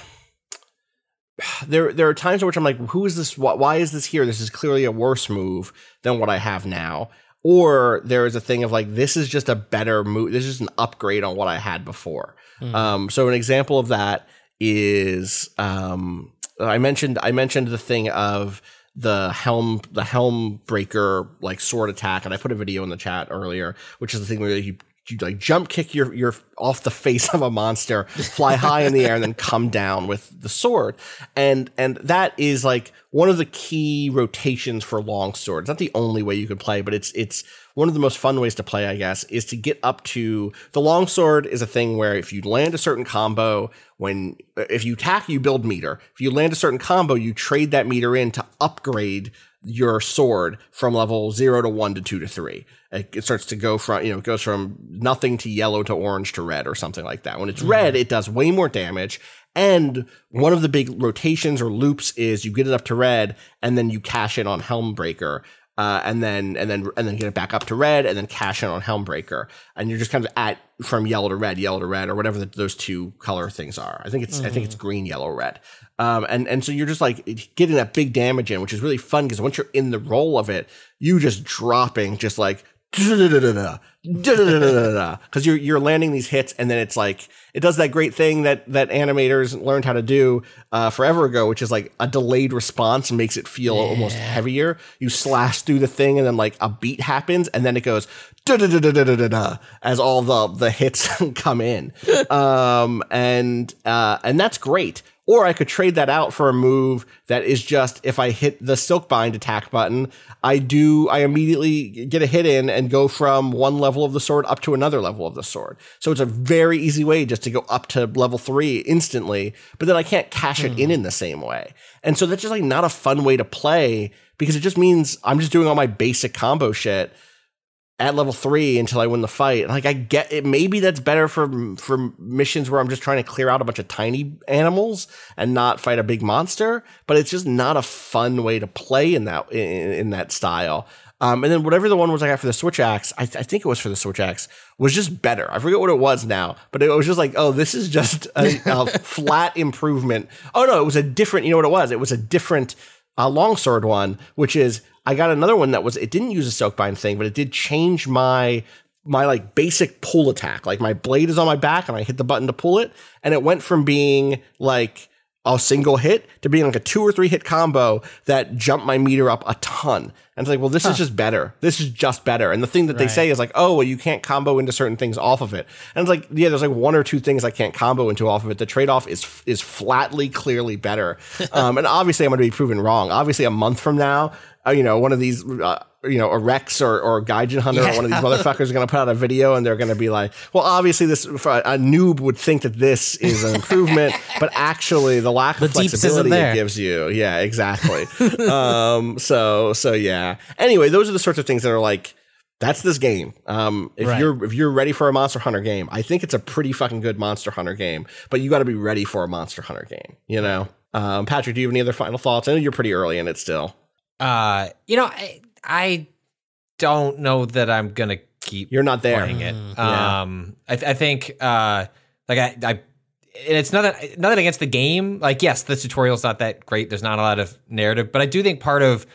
there there are times in which I'm like, who is this? Why, why is this here? This is clearly a worse move than what I have now. Or there is a thing of like, this is just a better move. This is an upgrade on what I had before. Um, so an example of that is um, I mentioned I mentioned the thing of the helm the helm breaker like sword attack, and I put a video in the chat earlier, which is the thing where you like jump kick your your off the face of a monster, fly high in the air, and then come down with the sword. And and that is like one of the key rotations for long swords. Not the only way you could play, but it's it's one of the most fun ways to play, I guess, is to get up to the long sword is a thing where if you land a certain combo, when if you attack, you build meter. If you land a certain combo, you trade that meter in to upgrade your sword from level zero to one to two to three. It starts to go from, you know, it goes from nothing to yellow to orange to red or something like that. When it's red, it does way more damage. And one of the big rotations or loops is you get it up to red and then you cash in on Helmbreaker. uh, and then and then and then get it back up to red, and then cash in on Helmbreaker, and you're just kind of at from yellow to red, yellow to red, or whatever the, those two color things are. I think it's I think it's green, yellow, red, um, and and so you're just like getting that big damage in, which is really fun because once you're in the role of it, you just dropping just like because you're you're landing these hits and then it's like it does that great thing that that animators learned how to do uh, forever ago, which is like a delayed response makes it feel almost heavier. You slash through the thing and then like a beat happens and then it goes as all the the hits come in, um, and uh, and that's great. Or I could trade that out for a move that is just if I hit the Silkbind attack button, I do I immediately get a hit in and go from one level of the sword up to another level of the sword. So it's a very easy way just to go up to level three instantly, but then I can't cash it in hmm. in the same way. And so that's just like not a fun way to play because it just means I'm just doing all my basic combo shit at level three until I win the fight. Like I get it. Maybe that's better for for missions where I'm just trying to clear out a bunch of tiny animals and not fight a big monster. But it's just not a fun way to play in that in, in that style. Um, and then whatever the one was I got for the Switch Axe, I, th- I think it was for the Switch Axe, was just better. I forget what it was now, but it was just like, oh, this is just a, a flat improvement. Oh no, it was a different. You know what it was? It was a different uh, longsword one, which is I got another one that was it didn't use a Silkbind thing, but it did change my my like basic pull attack. Like my blade is on my back and I hit the button to pull it, and it went from being like a single hit to being like a two or three hit combo that jumped my meter up a ton. And it's like, well, this is just better. This is just better. And the thing that they say is like, oh, well, you can't combo into certain things off of it. And it's like, yeah, there's like one or two things I can't combo into off of it. The trade off is is flatly, clearly better. um, and obviously, I'm going to be proven wrong. Obviously, a month from now, uh, you know, one of these. Uh, you know, Arekkz or, or a Gaijin Hunter or one of these motherfuckers are going to put out a video and they're going to be like, well, obviously, this for a noob would think that this is an improvement, but actually, the lack of
The deeps isn't
flexibility it gives you, yeah, exactly. um, so, so yeah. Anyway, those are the sorts of things that are like, that's this game. Um, if
Right.
you're if you're ready for a Monster Hunter game, I think it's a pretty fucking good Monster Hunter game. But you got to be ready for a Monster Hunter game. You know, um, Patrick, do you have any other final thoughts? I know you're pretty early in it still.
Uh, you know, I, I don't know that I'm gonna keep
You're not there.
playing it.
Yeah.
Um, I, I think uh, like I, I, and it's nothing nothing against the game. Like, yes, the tutorial's not that great. There's not a lot of narrative, but I do think part of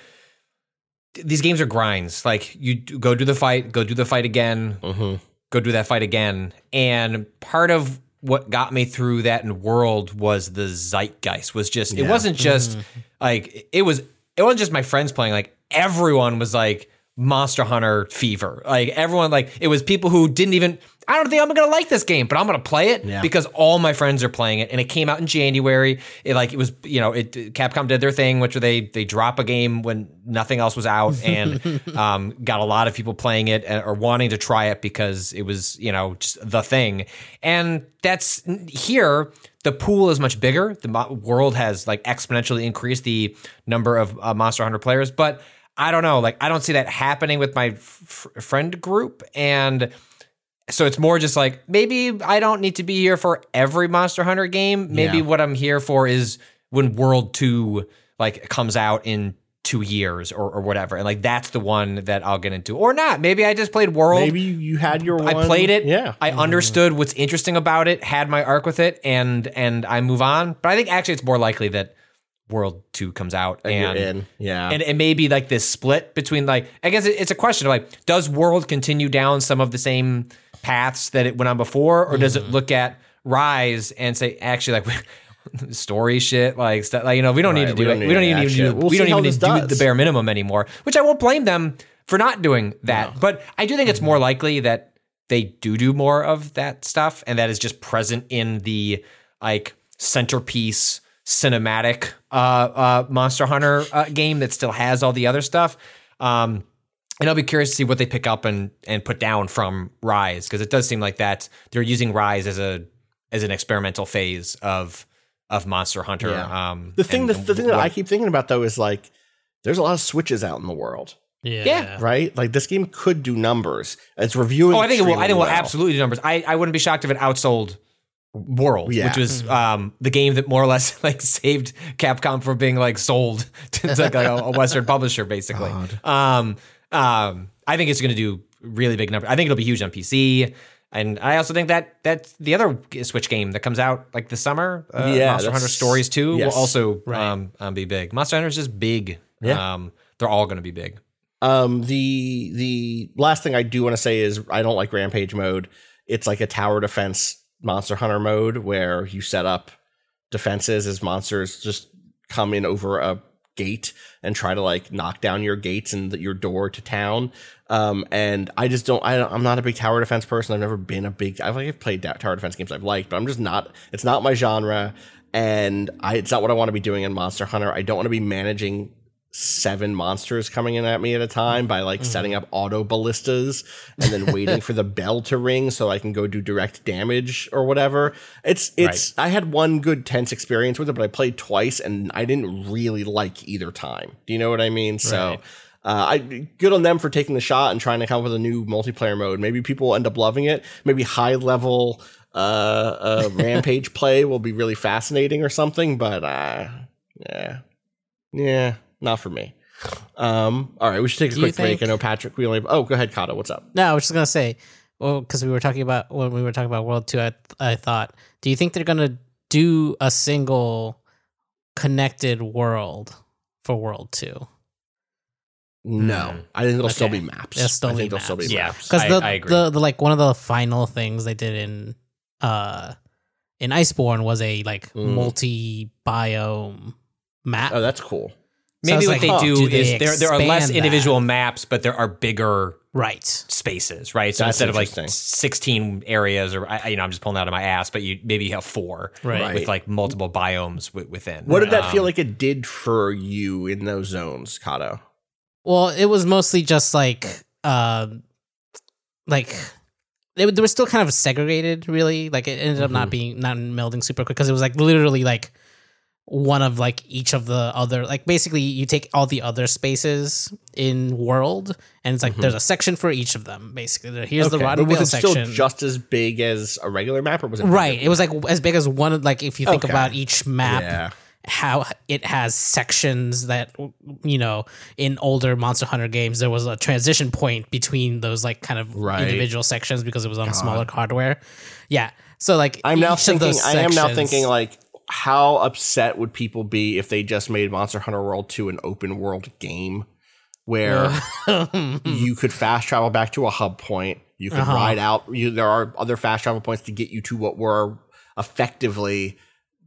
these games are grinds. Like, you do- go do the fight, go do the fight again,
Mm-hmm.
go do that fight again, and part of what got me through that in world was the zeitgeist was just it wasn't just like it was it wasn't just my friends playing like everyone was like monster hunter fever. Like everyone like it was people who didn't even i don't think i'm gonna like this game but i'm gonna play it
Yeah.
because all my friends are playing it. And it came out in january. It like it was you know it capcom did their thing which they they drop a game when nothing else was out and um, got a lot of people playing it uh, or wanting to try it because it was you know just the thing. And that's here the pool is much bigger. The world has like exponentially increased the number of uh, monster hunter players but i don't know like i don't see that happening with my f- friend group and so it's more just like maybe I don't need to be here for every Monster Hunter game. Maybe
Yeah.
what I'm here for is when World Two like comes out in two years or, or whatever, and like that's the one that I'll get into, or not. Maybe I just played World.
Maybe you, you had your one.
I played it.
Yeah.
I mm-hmm. understood what's interesting about it, had my arc with it, and and I move on. But I think actually it's more likely that World Two comes out
and
and.
Yeah.
and it may be like this split between like I guess it's a question of like does World continue down some of the same paths that it went on before, or does it look at Rise and say actually like story shit like stuff like you know we don't need to do it we don't even need to do.
We'll
we don't even need
this
to do
does.
the bare minimum anymore which I won't blame them for not doing that but I do think it's more likely that they do do more of that stuff and that is just present in the like centerpiece cinematic uh, uh, Monster Hunter uh, game that still has all the other stuff. Um, and I'll be curious to see what they pick up and and put down from Rise because it does seem like that they're using Rise as a as an experimental phase of of Monster Hunter.
Yeah.
Um,
the thing
and-
that the thing that I keep thinking about though is like there's a lot of switches out in the world.
Yeah.
Yeah.
Right? Like this game could do numbers. It's reviewing.
Oh, I think it will. I think it will
well.
absolutely do numbers. I, I wouldn't be shocked if it outsold World,
Yeah.
which was um, the game that more or less like saved Capcom from being like sold to like, a, a Western publisher, basically. Um, um, I think it's going to do really big number. I think it'll be huge on PC. And I also think that that's the other Switch game that comes out like this summer. Uh,
Yeah,
Monster Hunter Stories 2
yes.
will also um, um, be big. Monster Hunter is just big.
Yeah.
Um, they're all going to be big.
Um, the the last thing I do want to say is I don't like Rampage mode. It's like a tower defense Monster Hunter mode where you set up defenses as monsters just come in over a gate and try to like knock down your gates and the, your door to town. Um, and I just don't. I, I'm not a big tower defense person. I've never been a big. I've like played tower defense games I've liked, but I'm just not. It's not my genre, and I, it's not what I want to be doing in Monster Hunter. I don't want to be managing seven monsters coming in at me at a time by like setting up auto ballistas and then waiting for the bell to ring so I can go do direct damage or whatever. It's it's I had one good tense experience with it, but I played twice and I didn't really like either time. Do you know what I mean? So uh, I good on them for taking the shot and trying to come up with a new multiplayer mode. Maybe people will end up loving it. Maybe high level uh, uh, rampage play will be really fascinating or something. But uh, yeah, yeah, not for me. Um, all right, we should take a
Do you
quick break. I know Patrick. We only. Have, oh, go ahead, Kato. What's up?
No, I was just gonna say, well, because we were talking about when we were talking about World Two, I I thought, do you think they're gonna do a single connected world for World Two?
No, I think it'll still be maps.
It'll still
I
be
think it'll still be
maps.
Yeah.
maps.
Because the,
I
the the like one of the final things they did in uh in Iceborne was a like
Mm.
multi biome map.
Oh, that's cool.
So I
Maybe
was
what
like,
they
huh,
do,
do they
is there there are less
expand
individual maps, but there are bigger
right.
spaces, right? So
That's
instead of like 16 areas, or I, you know, I'm just pulling out of my ass, but you maybe have four,
Right.
with like multiple biomes wi- within.
What did that feel
Um,
like it did for you in those zones, Kato?
Well, it was mostly just like um like they, they were still kind of segregated really like it ended up not being not melding super quick because it was like literally like one of like each of the other like basically you take all the other spaces in world and it's like mm-hmm. there's a section for each of them basically here's the
Okay, but was
Vale
it still just as big as a regular map, or was it
right it was like as big as one of like if you think
Okay.
about each map
Yeah.
how it has sections that you know in older monster hunter games there was a transition point between those like kind of
Right.
individual sections because it was on smaller hardware yeah so like
I'm now thinking. I am now thinking like, how upset would people be if they just made Monster Hunter World 2 an open world game where you could fast travel back to a hub point, you could
Uh-huh.
ride out. You, there are other fast travel points to get you to what were effectively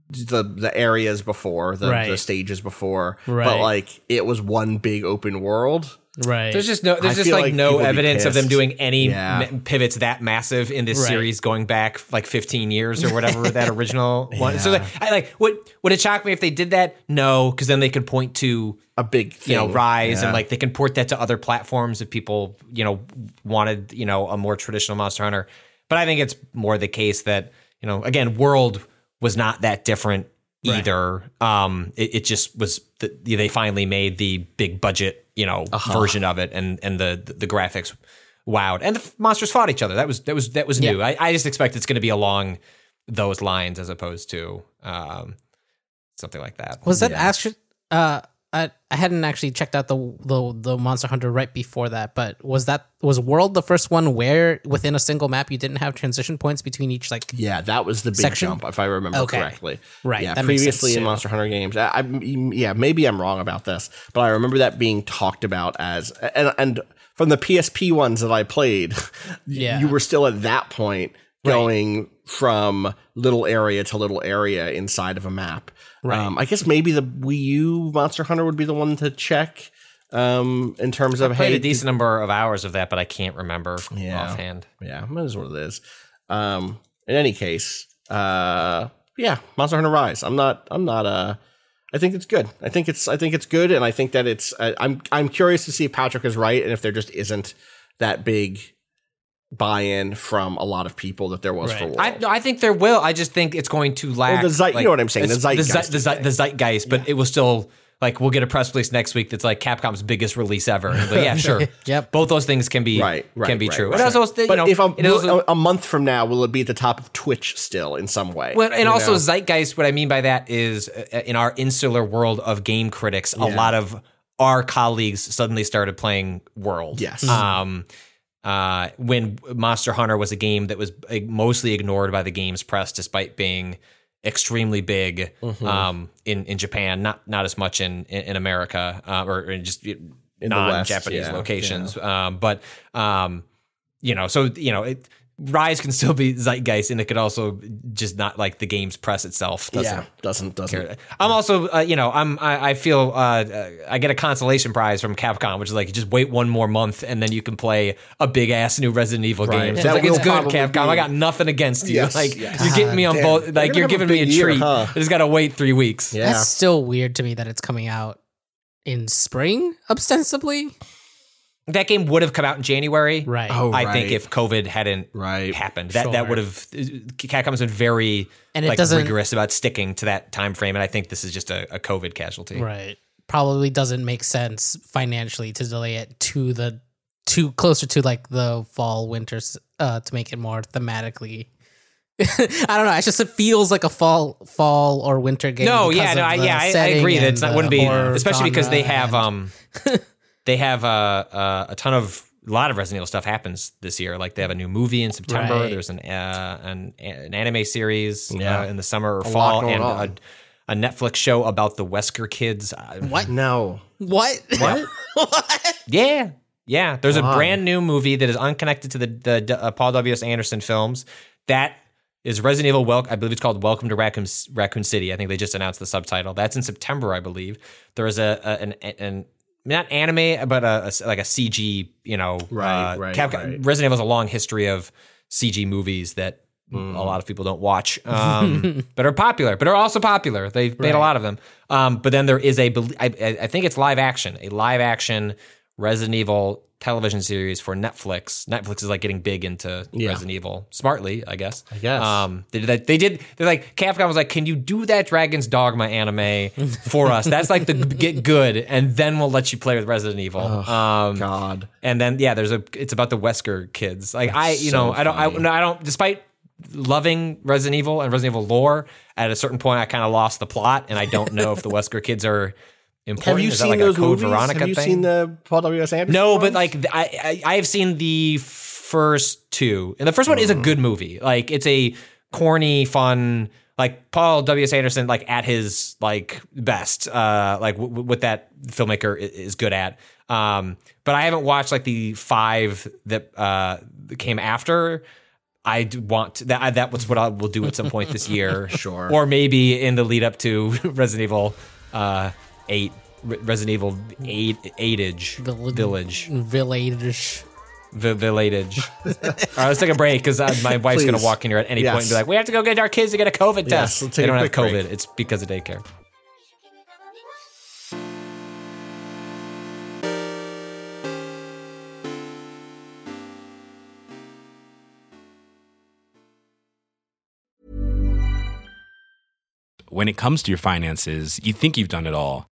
the the areas before the, the stages before, but like it was one big open world.
Right
There's just no, there's
I
just like,
like
no
people would be
evidence of them doing any
Yeah.
m- pivots that massive in this
Right.
series going back like 15 years or whatever that original one. So like, I like would would it shock me if they did that? No, because then they could point to
A big thing.
you know rise
Yeah.
and like they can port that to other platforms if people you know wanted you know a more traditional monster hunter but i think it's more the case that you know again world was not that different either um it, it just was the, they finally made the big budget you know
Uh-huh.
version of it and and the the graphics wowed. And the f- monsters fought each other. That was that was that was new. I, I just expect it's going to be along those lines as opposed to um something like that.
Was that actually uh I, I hadn't actually checked out the, the the Monster Hunter right before that, but was that was World the first one where within a single map you didn't have transition points between each like
Yeah, that was the big
Section?
jump, if I remember
Okay.
correctly.
Right,
Yeah, previously in. Monster Hunter games, I, I, yeah, maybe I'm wrong about this, but I remember that being talked about as and and from the PSP ones that I played,
Yeah.
you were still at that point going from little area to little area inside of a map.
Right.
Um, I guess maybe the Wii U Monster Hunter would be the one to check um, in terms of
played
hey,
a decent number of hours of that, but I can't remember
Yeah.
offhand.
Yeah, that is what it is. Um, in any case, uh, yeah, Monster Hunter Rise. I'm not. I'm not. Uh, I think it's good. I think it's. I think it's good, and I think that it's. I, I'm. I'm curious to see if Patrick is right, and if there just isn't that big buy-in from a lot of people that there was for World.
I, I think there will. I just think it's going to lack
the zeit- you know what I'm saying, the zeitgeist
the, zeit- the zeitgeist, but it will still like we'll get a press release next week that's like Capcom's biggest release ever. But yeah, sure.
Yep.
Both those things can be
Right, right,
can be
right,
true.
right.
And also, you
But
know,
if a,
it also-
a month from now, will it be at the top of Twitch still in some way?
Well, and also
know?
zeitgeist. What I mean by that is, uh, in our insular world of game critics, a lot of our colleagues suddenly started playing World.
Yes.
Um, uh, when Monster Hunter was a game that was mostly ignored by the games press, despite being extremely big
Mm-hmm.
um, in in Japan, not not as much in in, in America uh, or in just
the
non-Japanese
yeah,
locations. Um, but um, you know, so you know, it, Rise can still be zeitgeist, and it could also just not like the game's press itself. Doesn't
yeah, doesn't doesn't.
care. I'm also, uh, you know, I'm I, I feel uh, uh, I get a consolation prize from Capcom, which is like just wait one more month and then you can play a big ass new Resident Evil
Right.
game. So it's like it's good, Capcom.
be-
I got nothing against you.
Yes,
like
yes.
you're getting me on
damn.
both. Like
gonna
you're
have a
giving me a
year,
treat.
huh?
I just got to wait three weeks.
Yeah,
That's still weird to me that it's coming out in spring, ostensibly.
That game would have come out in January.
Right.
Oh,
I think if COVID hadn't
Right.
happened, that that would have Capcom's been very
And it
like
doesn't-
rigorous about sticking to that time frame, and I think this is just a, a COVID casualty.
Right. Probably doesn't make sense financially to delay it to the too closer to like the fall winters uh to make it more thematically I don't know. It just it feels like a fall, fall or winter game.
No, yeah, no, I, yeah, I, I agree.
that
That's not wouldn't be, especially because they have
and-
um, they have uh, uh, a ton of a lot of Resident Evil stuff happens this year. Like they have a new movie in September.
Right.
There's an uh, an an anime series
Yeah.
uh, in the summer or
lot
fall, and a, a Netflix show about the Wesker kids. Uh,
what?
No.
What?
What?
what?
Yeah. Yeah, there's
Why?
a brand new movie that is unconnected to the, the uh, Paul W. S. Anderson films. That is Resident Evil. Wel- I believe it's called Welcome to Raccoon, Raccoon City. I think they just announced the subtitle. That's in September, I believe. There is a, a an, an not anime, but a, a- like a CG. You know,
Right,
uh,
right,
Capcom-
right.
Resident Evil has a long history of CG movies that
Hmm.
a lot of people don't watch, um, but are popular, but are also popular. They've made a lot of them. Um, but then there is a, I I think it's live action, a live action Resident Evil television series for Netflix. Netflix is like getting big into
Yeah.
Resident Evil smartly, I guess. I
guess.
Um, they did. That, they did. They're like Capcom was like, "Can you do that Dragon's Dogma anime for us? That's like the get good, and then we'll let you play with Resident Evil." um,
God.
and then yeah, there's a. It's about the Wesker kids. Like I, you know,
so
I don't. I, no, I don't. Despite loving Resident Evil and Resident Evil lore, at a certain point, I kind of lost the plot, and I don't know if the Wesker kids are important.
Have you
Is
seen
like
those
Code
movies?
Veronica
Have you
thing?
seen the Paul W. S. Anderson?
No, but like I, I I have seen the first two, and the first one is a
Mm.
good movie. Like it's a corny, fun, like Paul W. S. Anderson, like at his like best, uh, like w- w- what that filmmaker i- is good at. Um, but I haven't watched like the five that uh came after. I want to, that. That was what I will do at some point this year,
Sure.
or maybe in the lead up to Resident Evil uh, Eight, Resident Evil Eight, Eightage
Village.
Village.
Village.
V- Village. All right, let's take a break because uh, my wife's going to walk in here at any
Yes.
point and be like, "We have to go get our kids to get a COVID
Yes,
test."
let's
they
take a
don't have COVID;
break.
it's because of daycare.
when it comes to your finances, you think you've done it all.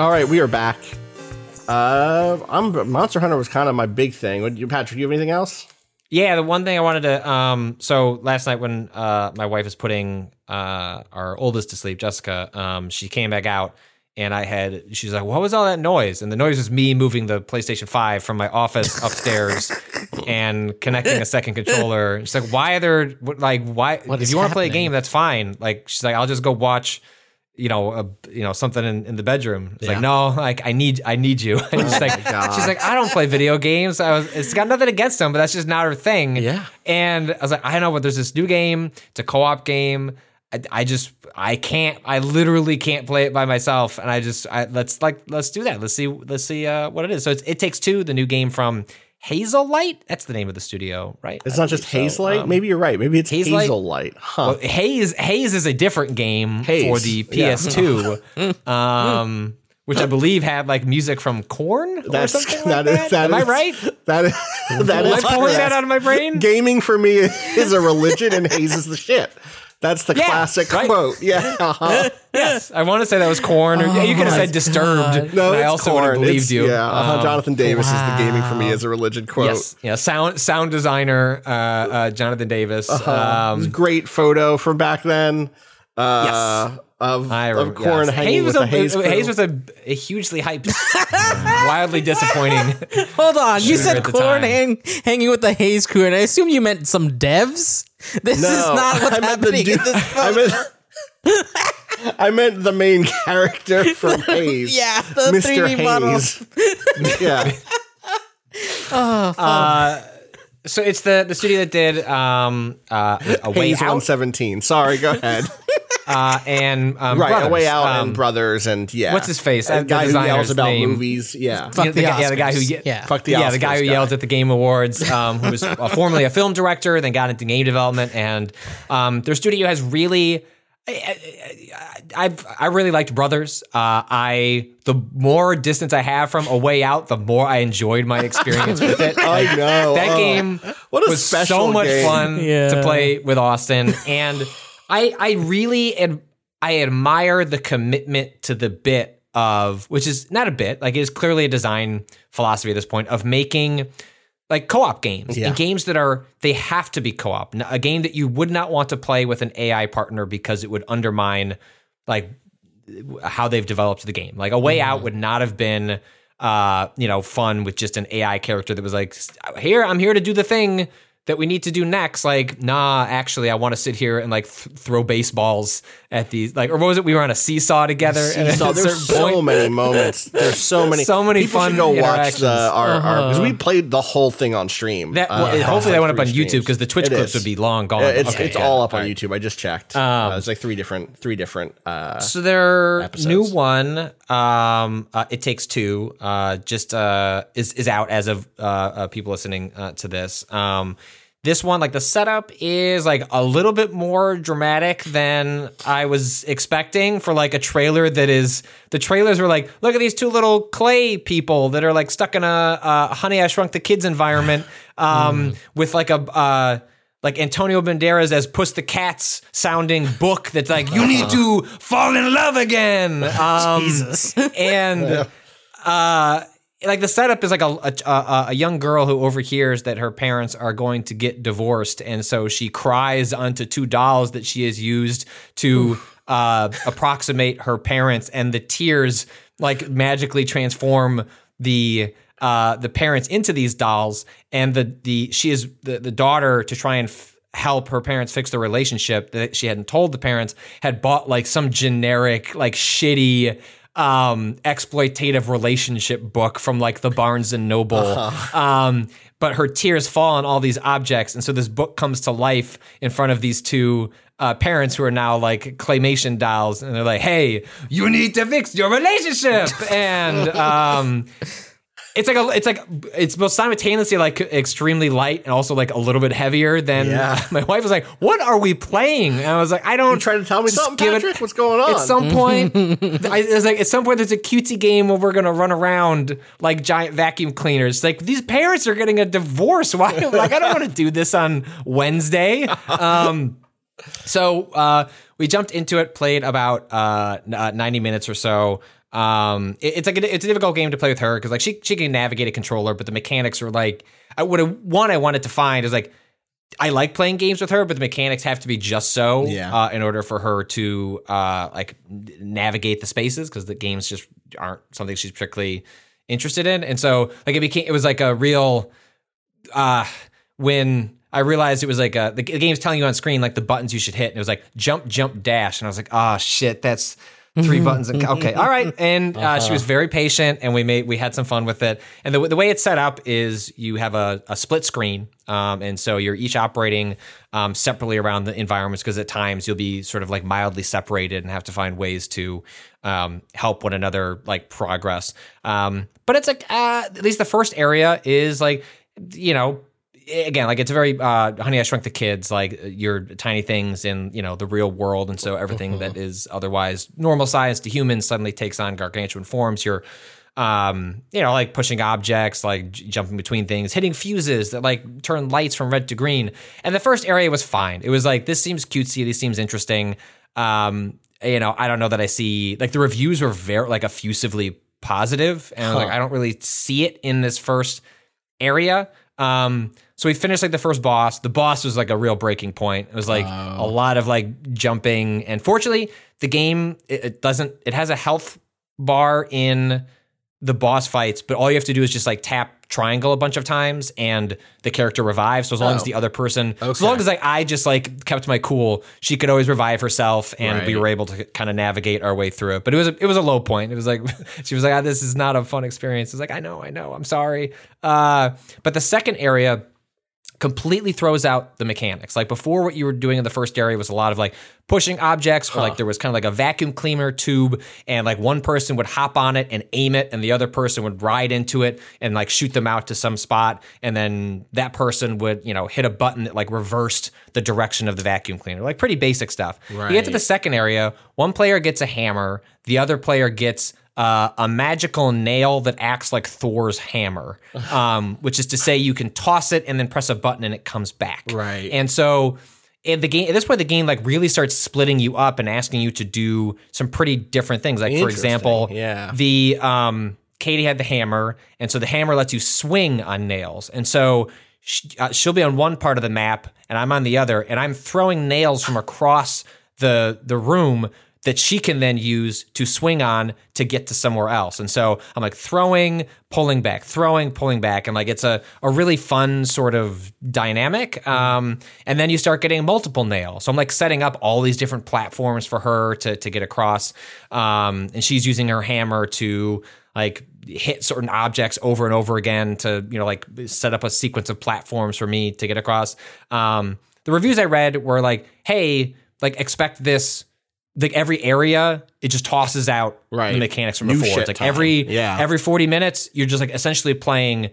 All right, we are back. Uh, I'm Monster Hunter was kind of my big thing. Would you, Patrick? You have anything else?
Yeah, the one thing I wanted to um so last night when uh my wife was putting uh our oldest to sleep, Jessica, um she came back out and I had she's like, "What was all that noise?" And the noise was me moving the PlayStation 5 from my office upstairs and connecting a second controller. She's like, "Why are there like why
What
if you want to play a game, that's fine." Like she's like, "I'll just go watch you know, a, you know, something in, in the bedroom. It's like, no, like I need, I need you. And she's like, she's like, I don't play video games. I was, it's got nothing against them, but that's just not her thing.
Yeah.
And I was like, I know, but there's this new game. It's a co-op game. I, I just, I can't, I literally can't play it by myself. And I just, I, let's like, let's do that. Let's see, let's see uh, what it is. So it's, it takes two, the new game from Hazelight. That's the name of the studio, right?
It's
I
not just
believe so.
Hazelight.
Um,
Maybe you're right. Maybe it's
Hazelight?
Hazelight. Huh.
well, Haze Haze is a different game
Haze,
for the. PS2, um, which I believe had like music from Korn or
That's
something
that
like
is
that.
that
Am I right?
That is that
Am I pulling that out of my brain?
Gaming for me is a religion, and Haze is the shit. That's the
Yeah,
classic
right.
quote. Yeah. uh-huh.
Yes, I want to say that was Korn, or yeah, you could have said Disturbed.
God.
No,
and I
it's
also would have
corn.
believed
It's-
you.
Yeah, uh-huh.
Um,
Jonathan Davis is the gaming for me as a religion quote.
Yes, yeah, sound sound designer uh, uh, Jonathan Davis.
It was a
Um,
great photo from back then. Uh, Of,
I
of Korn
yes.
hanging
Haze
with
was
a Haze. crew.
Haze was a, a hugely hyped, wildly disappointing.
Hold on, you said corn
time.
hang, hanging with the Haze crew, and I assume you meant some devs. This
no,
is not what's
I meant the
happening
dude.
in this
I meant, I meant the main character from Haze.
Yeah, the
Mr.
3D model.
Hayes. yeah.
Oh, fuck.
Uh, so it's the the studio that did um, uh, a way
Hayes
out
117. Sorry, go ahead.
Uh, and um,
right,
Brothers.
a way out
Um,
and brothers and yeah.
what's his face? Uh, the
guy who yells about
name.
movies. Yeah.
Fuck
Yeah,
the
the guy- yeah, the guy who
Oscars.
ye-
yeah.
Fuck the
yeah, the guy who
Oscars
yelled at the Game Awards, um, who was uh, formerly a film director, then got into game development, and um, their studio has really. I, I, I've I really liked Brothers. Uh, I the more distance I have from A Way Out, the more I enjoyed my experience with it.
I know.
that
oh.
game
What a
was so much
game.
fun
Yeah.
to play with Austin, and I I really ad, I admire the commitment to the bit of which is not a bit like it is clearly a design philosophy at this point of making like co-op games
Yeah.
and games that are they have to be co-op a game that you would not want to play with an AI partner because it would undermine like how they've developed the game. Like a way out would not have been uh, you know, fun with just an AI character that was like, here, I'm here to do the thing that we need to do next. Like, nah, actually, I want to sit here and like th- throw baseballs at these. Like, or what was it? We were on a seesaw together.
Seesaw.
a
There's so
point-
many moments. There's so many.
So many
People
fun
should go watch the our because
Uh-huh.
we played the whole thing on stream.
That,
Uh,
well,
across,
hopefully,
like,
that went up on
three
YouTube because the Twitch
It
clips
is.
would be long gone.
It's
Okay,
it's
yeah,
all up on
right.
YouTube. I just checked.
Um,
uh, it's like three different three different. Uh,
So their
episodes.
new one, um, uh, it takes two, uh, just uh, is is out as of uh, uh, people listening uh, to this. Um, this one, like the setup, is like a little bit more dramatic than I was expecting for like a trailer that is. The trailers were like, look at these two little clay people that are like stuck in a, a Honey I Shrunk the Kids environment, um, with like a. Uh, like Antonio Banderas as Puss the Cat's sounding book that's like you need to fall in love again. Um,
Jesus.
and uh, like the setup is like a, a a young girl who overhears that her parents are going to get divorced, and so she cries onto two dolls that she has used to uh, approximate her parents, and the tears like magically transform the uh, the parents into these dolls, and the the she is the, the daughter to try and f- help her parents fix the relationship that she hadn't told the parents had bought like some generic like shitty um exploitative relationship book from like the Barnes and Noble. Um but her tears fall on all these objects and so this book comes to life in front of these two uh, parents who are now like claymation dolls and they're like hey you need to fix your relationship! And um it's like a, it's like it's both simultaneously like extremely light and also like a little bit heavier than
Yeah.
my wife was like, "What are we playing?" And I was like, "I don't."
you trying to tell me something,
give it-
Patrick? What's going on?
At some point, I was like at some point there's a cutesy game where we're gonna run around like giant vacuum cleaners. Like these parents are getting a divorce. Why? Like I don't want to do this on Wednesday. Um, so uh, we jumped into it, played about uh, uh, 90 minutes or so. Um, it- it's like a, it's a difficult game to play with her because like she she can navigate a controller, but the mechanics are like I would one I wanted to find is like I like playing games with her, but the mechanics have to be just so
Yeah.
uh, in order for her to uh, like navigate the spaces because the games just aren't something she's particularly interested in. And so like it became it was like a real uh when I realized it was like uh the, the game's telling you on screen like the buttons you should hit and it was like jump jump dash and I was like oh shit that's three buttons. And, okay, all right. And uh, she was very patient, and we made we had some fun with it. And the the way it's set up is you have a, a split screen, um, and so you're each operating um, separately around the environments because at times you'll be sort of like mildly separated and have to find ways to um, help one another like progress. Um, but it's like uh, at least the first area is like you know again like it's a very uh honey i shrunk the kids like your tiny things in you know the real world and so everything that is otherwise normal size to humans suddenly takes on gargantuan forms. You're um you know like pushing objects like j- jumping between things hitting fuses that like turn lights from red to green. And the first area was fine. It was like this seems cutesy this seems interesting. Um you know i don't know that i see like the reviews were very like effusively positive and was like i don't really see it in this first area. Um, so we finished like the first boss. The boss was like a real breaking point. It was like a lot of like jumping, and fortunately, the game it, it doesn't. It has a health bar in the boss fights, but all you have to do is just like tap triangle a bunch of times, and the character revives. So as long as the other person, as long as like I just like kept my cool, she could always revive herself, and we were able to kind of navigate our way through it. But it was a, it was a low point. It was like she was like, ah, "This is not a fun experience." It's like, "I know, I know, I'm sorry." Uh, but the second area completely throws out the mechanics. Like before, what you were doing in the first area was a lot of like pushing objects, or like there was kind of like a vacuum cleaner tube, and like one person would hop on it and aim it, and the other person would ride into it and like shoot them out to some spot, and then that person would you know hit a button that like reversed the direction of the vacuum cleaner. Like pretty basic stuff. You get to the second area, one player gets a hammer, the other player gets uh, a magical nail that acts like Thor's hammer, um, which is to say you can toss it and then press a button and it comes back.
Right.
And so in the game, at this point, the game like really starts splitting you up and asking you to do some pretty different things. Like for example,
yeah.
the um, Katie had the hammer, and so the hammer lets you swing on nails, and so. sh- Uh, she'll be on one part of the map, and I'm on the other, and I'm throwing nails from across the the room that she can then use to swing on to get to somewhere else. And so I'm like throwing, pulling back, throwing, pulling back, and like it's a a really fun sort of dynamic. Um, and then you start getting multiple nails. So I'm like setting up all these different platforms for her to to get across. Um, and she's using her hammer to like hit certain objects over and over again to you know like set up a sequence of platforms for me to get across. Um, the reviews I read were like, "Hey, like expect this." Like every area, it just tosses out
Right.
the mechanics from
New
before. It's like
time.
every
Yeah.
every forty minutes, you're just like essentially playing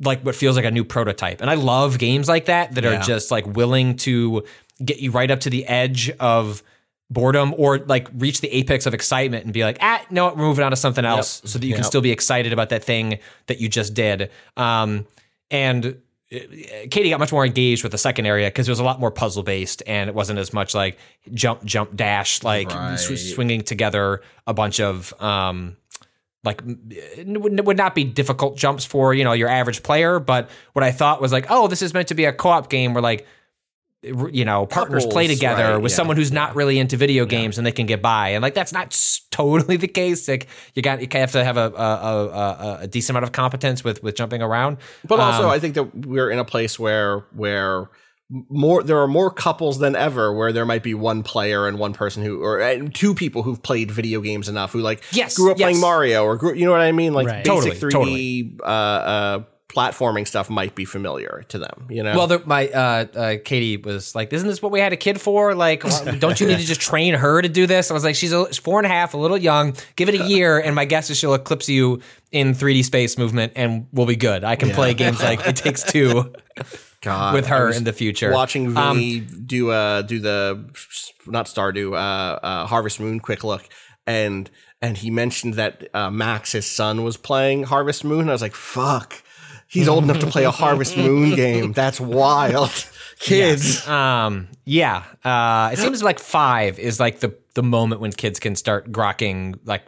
like what feels like a new prototype. And I love games like that that
Yeah.
are just like willing to get you right up to the edge of boredom or like reach the apex of excitement and be like, ah, no, we're moving on to something else so that you can still be excited about that thing that you just did. Um, and Katie got much more engaged with the second area because it was a lot more puzzle based and it wasn't as much like jump, jump, dash, like sw- swinging together a bunch of um, like it would would not be difficult jumps for you know your average player but what i thought was like oh this is meant to be a co-op game where like you know partners play together
right,
with
yeah,
someone who's not really into video games and they can get by. And like that's not totally the case. Like you got you have to have a a, a, a, decent amount of competence with with jumping around.
But also,
Um,
I think that we're in a place where where more there are more couples than ever where there might be one player and one person who or two people who've played video games enough who like
Yes,
grew up playing. Mario or grew, you know what I mean? Like
Right.
basic
Totally,
3D uh, uh, platforming stuff might be familiar to them. You know,
Well, the, my uh, uh, Katie was like, "Isn't this what we had a kid for? Like, don't you need to just train her to do this?" I was like, "She's a, four and a half, a little young. Give it a year, and my guess is she'll eclipse you in 3D space movement, and we'll be good. I can play games like It Takes Two
God,
with her in the future."
watching
Um,
do uh do the not Stardew uh, uh Harvest Moon quick look and and he mentioned that uh, Max his son was playing Harvest Moon. I was like, fuck, he's old enough to play a Harvest Moon game. That's wild, kids.
Um, yeah. Uh, it seems like five is like the the moment when kids can start grokking like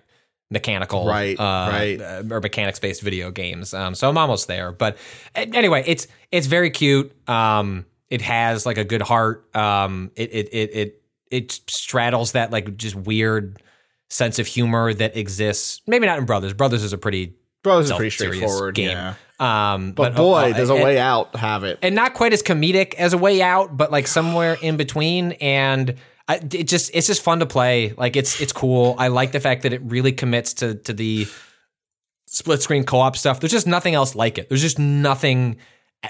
mechanical,
Right,
uh,
right.
uh, or mechanics based video games. Um, so I'm almost there. But anyway, it's it's very cute. Um, it has like a good heart. Um, it it it it it straddles that like just weird sense of humor that exists. Maybe not in Brothers. Brothers is a pretty
Brothers is pretty straightforward,
game.
yeah.
Um,
But,
uh,
boy,
uh,
does a
and-
way out have it.
and not quite as comedic as a way out, but like somewhere in between. And I, it just it's just fun to play. Like it's it's cool. I like the fact that it really commits to to the split screen co op stuff. There's just nothing else like it. There's just nothing.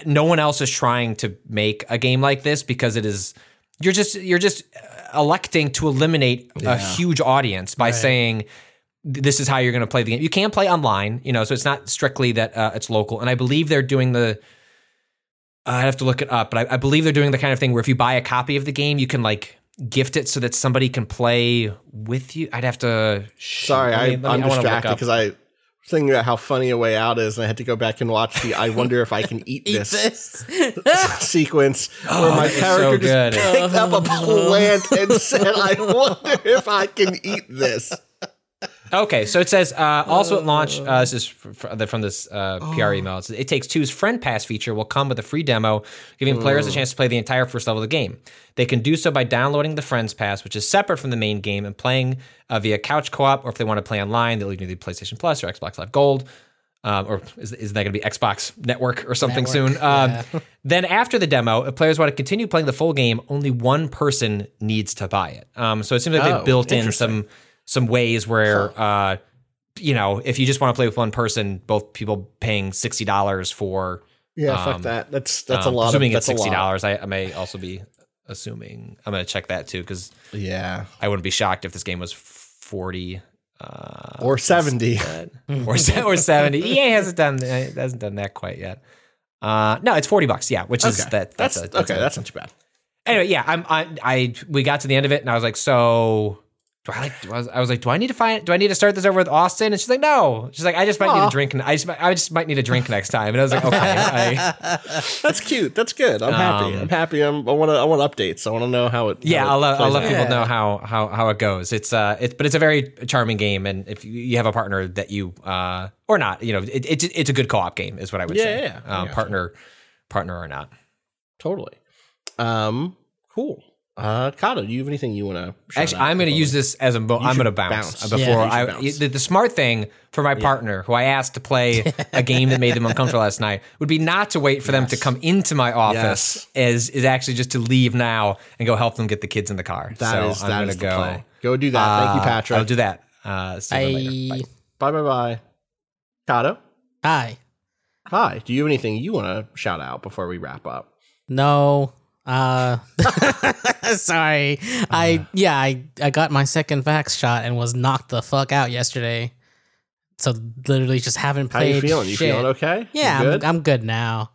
No one else is trying to make a game like this because it is. You're just you're just electing to eliminate a huge audience by saying this is how you're going to play the game. You can play online, you know, so it's not strictly that uh, it's local. And I believe they're doing the. I have to look it up, but I, I believe they're doing the kind of thing where if you buy a copy of the game, you can like gift it so that somebody can play with you. I'd have to.
Sorry,
me-
I,
me,
I'm
I wanna look
distracted
up.
because I was thinking about how funny a way out is, and I had to go back and watch the "I wonder if I can eat,
Eat
this,
this.
sequence where my character
so
just picked up a plant and said, "I wonder if I can eat this."
Okay, so it says uh, also at launch. Uh, this is fr- fr- from this uh, PR email. It, says, it takes two's friend pass feature will come with a free demo, giving players a chance to play the entire first level of the game. They can do so by downloading the friends pass, which is separate from the main game, and playing uh, via couch co-op, or if they want to play online, they'll either need PlayStation Plus or Xbox Live Gold. Um, or is, is that going to be Xbox Network or something soon? Um, then after the demo, if players want to continue playing the full game, only one person needs to buy it. Um, so it seems like
Oh,
they've built in some some ways where uh, you know if you just want to play with one person, both people paying sixty dollars for
Yeah, fuck
Um,
that. That's that's
um,
a lot.
Assuming
of,
it's sixty dollars, I, I may also be assuming I'm going to check that too because
Yeah,
I wouldn't be shocked if this game was forty. Uh,
or seventy.
or or seventy. EA hasn't done uh, hasn't done that quite yet. Uh, no, it's forty bucks. Yeah, which is that. That's,
That's,
a, that's
okay.
a-
that's not too bad.
anyway. Yeah, I'm. I, I we got to the end of it, and I was like, so. Do I like? do I was, I was like, do I need to find? Do I need to start this over with Austin? And she's like, no. She's like, I just might need a drink. I just, I just might need a drink next time. And I was like, okay. I,
That's cute. That's good. I'm happy.
Um,
I'm happy. I'm, I want to. I want updates. I want to know how it.
yeah,
how it
I'll, let- I'll let
out.
people know how how how it goes. It's uh, it's but it's a very charming game, and if you- have a partner that you uh or not, you know, it, it's it's a good co-op game, is what I would
Yeah,
say.
yeah, yeah.
Um, partner, partner or not.
Totally. Um. Cool. Uh, Kato, do you have anything you want to?
Actually, I'm going to use this as a. Mo- I'm going to bounce,
bounce.
before
Yeah,
I.
bounce.
The, the smart thing for my partner, who I asked to play a game that made them uncomfortable last night, would be not to wait for them to come into my office. Is is actually just to leave now and go help them get the kids in the car.
That
so
is
I'm gonna go.
play. Go do that. Thank you,
uh,
Patrick.
I'll do that. Uh, see you later.
I
Bye bye bye. Kato,
hi.
hi. Do you have anything you want to shout out before we wrap up?
No. Uh sorry. I yeah, I I got my second vax shot and was knocked the fuck out yesterday. So literally just haven't played.
How you feeling? You feeling okay?
Yeah,
You
I'm,
good?
I'm good now.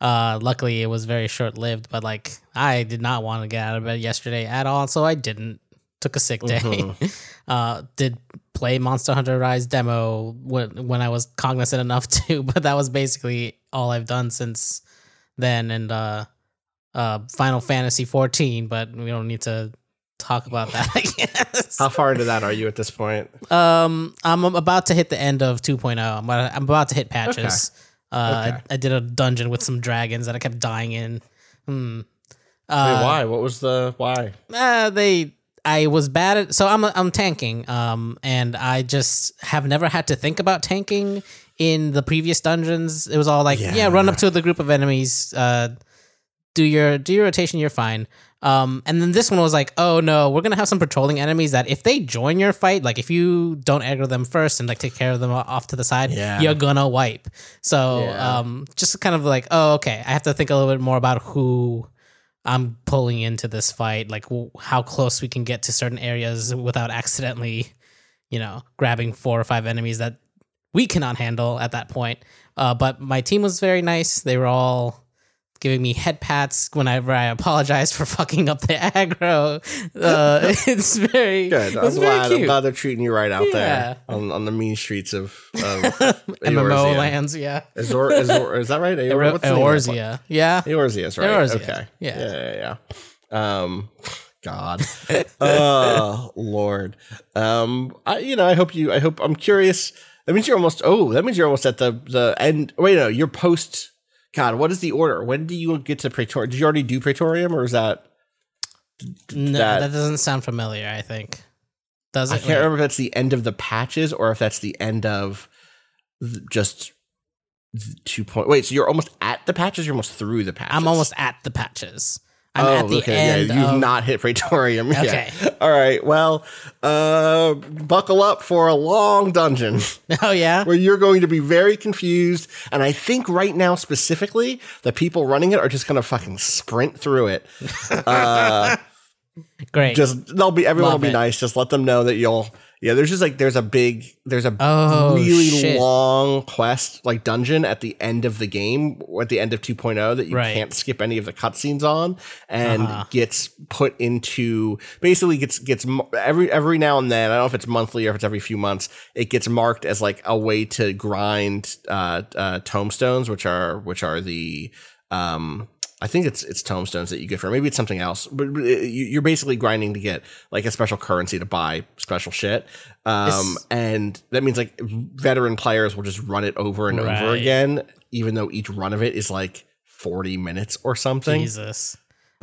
Uh luckily it was very short lived, but like I did not want to get out of bed yesterday at all, so I didn't. Took a sick day.
Mm-hmm.
uh did play Monster Hunter Rise demo when when I was cognizant enough to, but that was basically all I've done since then and uh uh Final Fantasy 14, but we don't need to talk about that, I guess.
How far into that are you at this point?
Um, I'm about to hit the end of 2.0. I'm about, I'm about to hit patches. Uh,
Okay.
I, I did a dungeon with some dragons that I kept dying in. Hmm.
Wait,
Uh,
why? What was the why?
uh, they I was bad at so I'm I'm tanking um and I just have never had to think about tanking in the previous dungeons it was all like yeah,
Yeah.
run up to the group of enemies uh do your do your rotation you're fine um and then this one was like oh no we're gonna have some patrolling enemies that if they join your fight like if you don't aggro them first and like take care of them off to the side
Yeah.
you're gonna wipe so
Yeah.
um just kind of like oh okay I have to think a little bit more about who I'm pulling into this fight, like w- how close we can get to certain areas without accidentally, you know, grabbing four or five enemies that we cannot handle at that point. Uh, but my team was very nice. They were all giving me head pats whenever I apologized for fucking up the aggro. Uh, it's very
Good. I'm glad. I'm glad they're treating you right out
Yeah.
there on, on the mean streets of, of
MMO lands, yeah.
Azor, Azor, is that right? Aor, what's the name of that place?
Eorzea, yeah.
Eorzea is right.
Eorzea,
Okay.
yeah.
Yeah. Yeah. yeah. Um, God. oh Lord. Um, I, you know, I hope you. I hope. I'm curious. That means you're almost. Oh, that means you're almost at the the end. Wait, no, you're post. God, what is the order? When do you get to Praetorium? Did you already do Praetorium, or is that?
No,
that-
that, doesn't sound familiar. I think. Does it?
I can't remember if that's the end of the patches or if that's the end of just two point. Wait, so you're almost at the patches? You're almost through the patches.
I'm almost at the patches. I'm at the end.
Yeah, you've
of-
not hit Praetorium. yet.
Okay.
All right. Well, uh, buckle up for a long dungeon
Oh yeah.
where you're going to be very confused. And I think right now, specifically, the people running it are just going to fucking sprint through it.
Great.
Just they'll be everyone
Love
will be
it.
nice. Just let them know that you'll. Yeah, there's just like there's a big there's a
Oh,
really
shit.
long quest like dungeon at the end of the game or at the end of 2.0 that you
Right.
can't skip any of the cutscenes on and
Uh-huh.
gets put into basically gets gets every every now and then I don't know if it's monthly or if it's every few months it gets marked as like a way to grind uh, uh tomestones which are which are the um I think it's it's tomestones that you get for maybe it's something else, but you- you're basically grinding to get like a special currency to buy special shit, um, and that means like veteran players will just run it over and over again, even though each run of it is like forty minutes or something.
Jesus.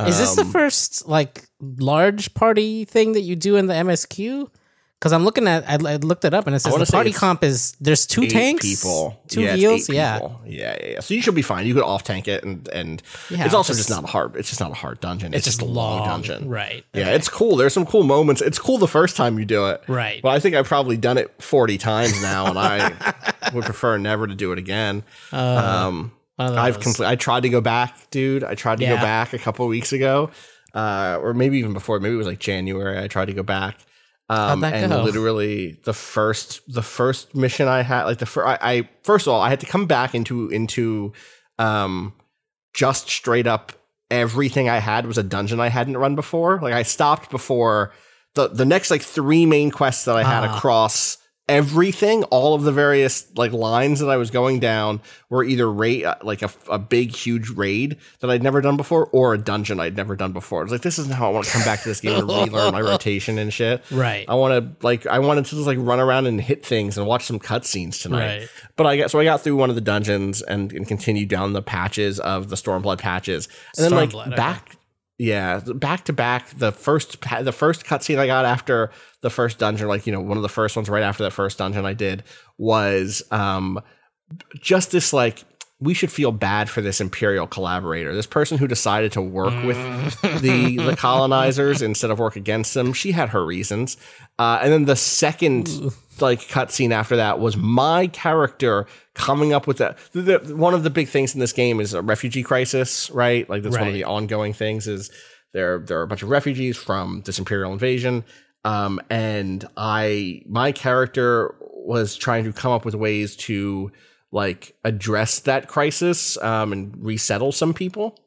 Is this the
Um,
first like large party thing that you do in the MSQ? Because I'm looking at, I, I looked it up and it says the party comp is there's two tanks,
people,
two
yeah,
heals, yeah.
people. yeah, yeah, yeah. So you should be fine. You could off tank it, and and
Yeah,
it's also
just-
just not a hard. It's just not a hard dungeon. It's,
It's
just a long,
long,
dungeon,
right,
Yeah,
okay.
it's cool. There's some cool moments. It's cool the first time you do it,
Right.
But I think I've probably done it 40 times now, and I would prefer never to do it again. um, I've complete. I tried to go back, dude. I tried to go back a couple of weeks ago, uh, or maybe even before. Maybe it was like January. I tried to go back, um,
that
and
go?
literally the first the first mission I had, like the first, I, I first of all, I had to come back into into um, just straight up everything I had was a dungeon I hadn't run before. Like I stopped before the the next like three main quests that I had
Ah.
across everything, all of the various like lines that I was going down were either raid uh, like a, a big huge raid that I'd never done before or a dungeon I'd never done before. It's like this isn't how I want to come back to this game and relearn my rotation and shit.
Right.
I want to like I wanted to just like run around and hit things and watch some cutscenes tonight.
Right.
But I got so I got through one of the dungeons and, and continued down the patches of the Stormblood patches, and then like
okay.
Yeah, back to back. The first the first cutscene I got after the first dungeon, like you know one of the first ones right after that first dungeon I did was um just this like we should feel bad for this imperial collaborator. This person who decided to work with the the colonizers instead of work against them she had her reasons. Uh, and then the second like cutscene after that was my character coming up with that the, the- one of the big things in this game is a refugee crisis right? Like that's one of the ongoing things is there there are a bunch of refugees from this imperial invasion. Um, and I my character was trying to come up with ways to like address that crisis um, and resettle some people.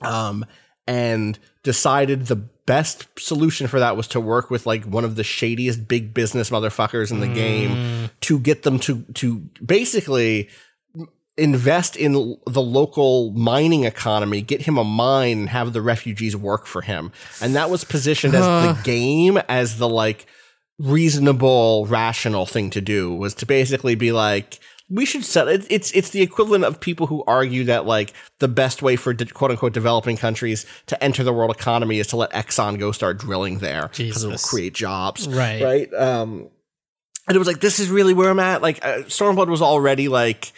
Um, and decided the best solution for that was to work with like one of the shadiest big business motherfuckers in the game to get them to to basically invest in the local mining economy, get him a mine, and have the refugees work for him. And that was positioned as the game as the like reasonable, rational thing to do was to basically be like, we should set it, it's it's the equivalent of people who argue that like the best way for de- quote unquote developing countries to enter the world economy is to let Exxon go start drilling there because it will create jobs,
Right.
Right. Um, and it was like this is really where I'm at. Like uh, Stormblood was already like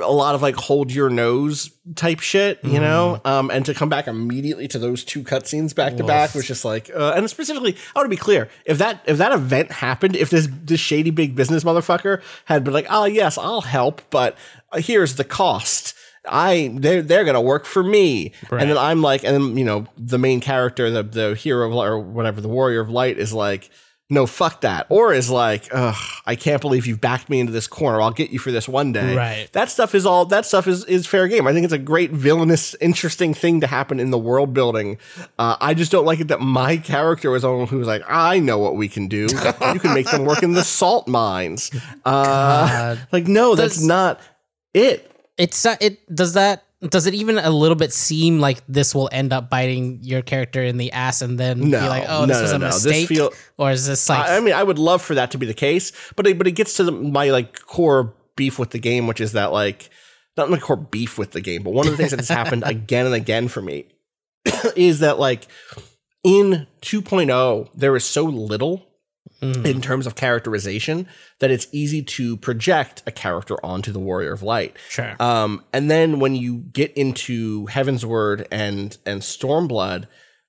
a lot of like hold your nose type shit, you know. Um, and to come back immediately to those two cutscenes back to back was just like, uh, and specifically, I want to be clear: if that if that event happened, if this this shady big business motherfucker had been like, oh yes, I'll help, but uh, here's the cost. I they're they're gonna work for me, and then I'm like, and then you know the main character, the the hero of or whatever, the warrior of light is like, no, fuck that, or is like, ugh, I can't believe you've backed me into this corner. I'll get you for this one day.
Right.
That stuff is all. That stuff is is fair game. I think it's a great villainous, interesting thing to happen in the world building. Uh, I just don't like it that my character was the one who was like, I know what we can do. you can make them work in the salt mines. Uh, like, no, that's
Does-
not it.
It's uh, it does that does it even a little bit seem like this will end up biting your character in the ass and then
No,
be like, oh, this
no,
was
no,
a mistake,
feel-
or is this like
I, I mean, I would love for that to be the case, but it, but it gets to the, my like core beef with the game, which is that like not my core beef with the game, but one of the things that has happened again and again for me is that like in 2.0 there is so little in terms of characterization that it's easy to project a character onto the Warrior of Light.
Sure.
Um, and then when you get into Heavensward and and Stormblood,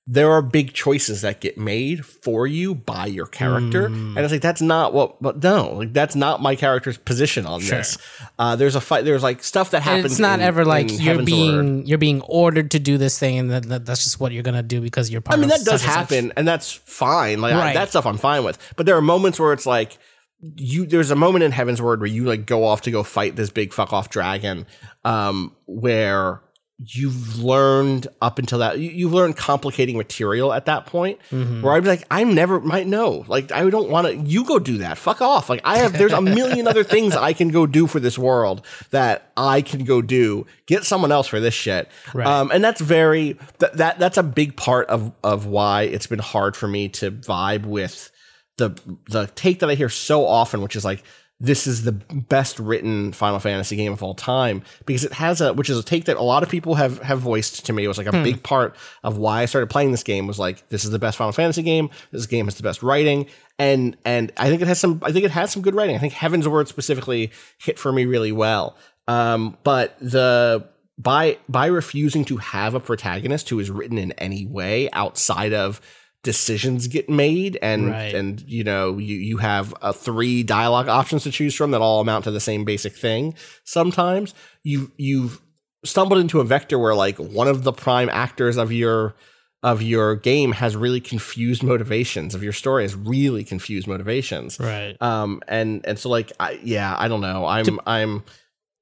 there are big choices that get made for you by your character, and it's like that's not what. But no, like that's not my character's position on this. Uh, there's a fight. There's like stuff that
And
happens.
it's not
in-
ever like you're
Heaven's
being
Word.
you're being ordered to do this thing, and that, that that's just what you're gonna do because you're part.
I mean, that does
and
happen, and that's fine. Like I, that stuff, I'm fine with. But there are moments where it's like you. There's a moment in Heavensward where you like go off to go fight this big fuck off dragon, um, where you've learned up until that you, you've learned complicating material at that point.
Mm-hmm.
Where I'd be like, I never might know. Like I don't want to. You go do that. Fuck off. Like I have. There's a million other things I can go do for this world that I can go do. Get someone else for this shit.
Right.
Um, and that's very that, that that's a big part of of why it's been hard for me to vibe with the the take that I hear so often, which is like this is the best written Final Fantasy game of all time because it has a which is a take that a lot of people have have voiced to me. It was like a big part of why I started playing this game was like this is the best Final Fantasy game. This game has the best writing and and I think it has some I think it has some good writing. I think Heavensward specifically hit for me really well. Um, but the by by refusing to have a protagonist who is written in any way outside of decisions get made and
Right.
and you know you you have uh, three dialogue options to choose from that all amount to the same basic thing sometimes you you've stumbled into a vector where like one of the prime actors of your of your game has really confused motivations of your story has really confused motivations
Right.
um and and so like I, yeah i don't know i'm i'm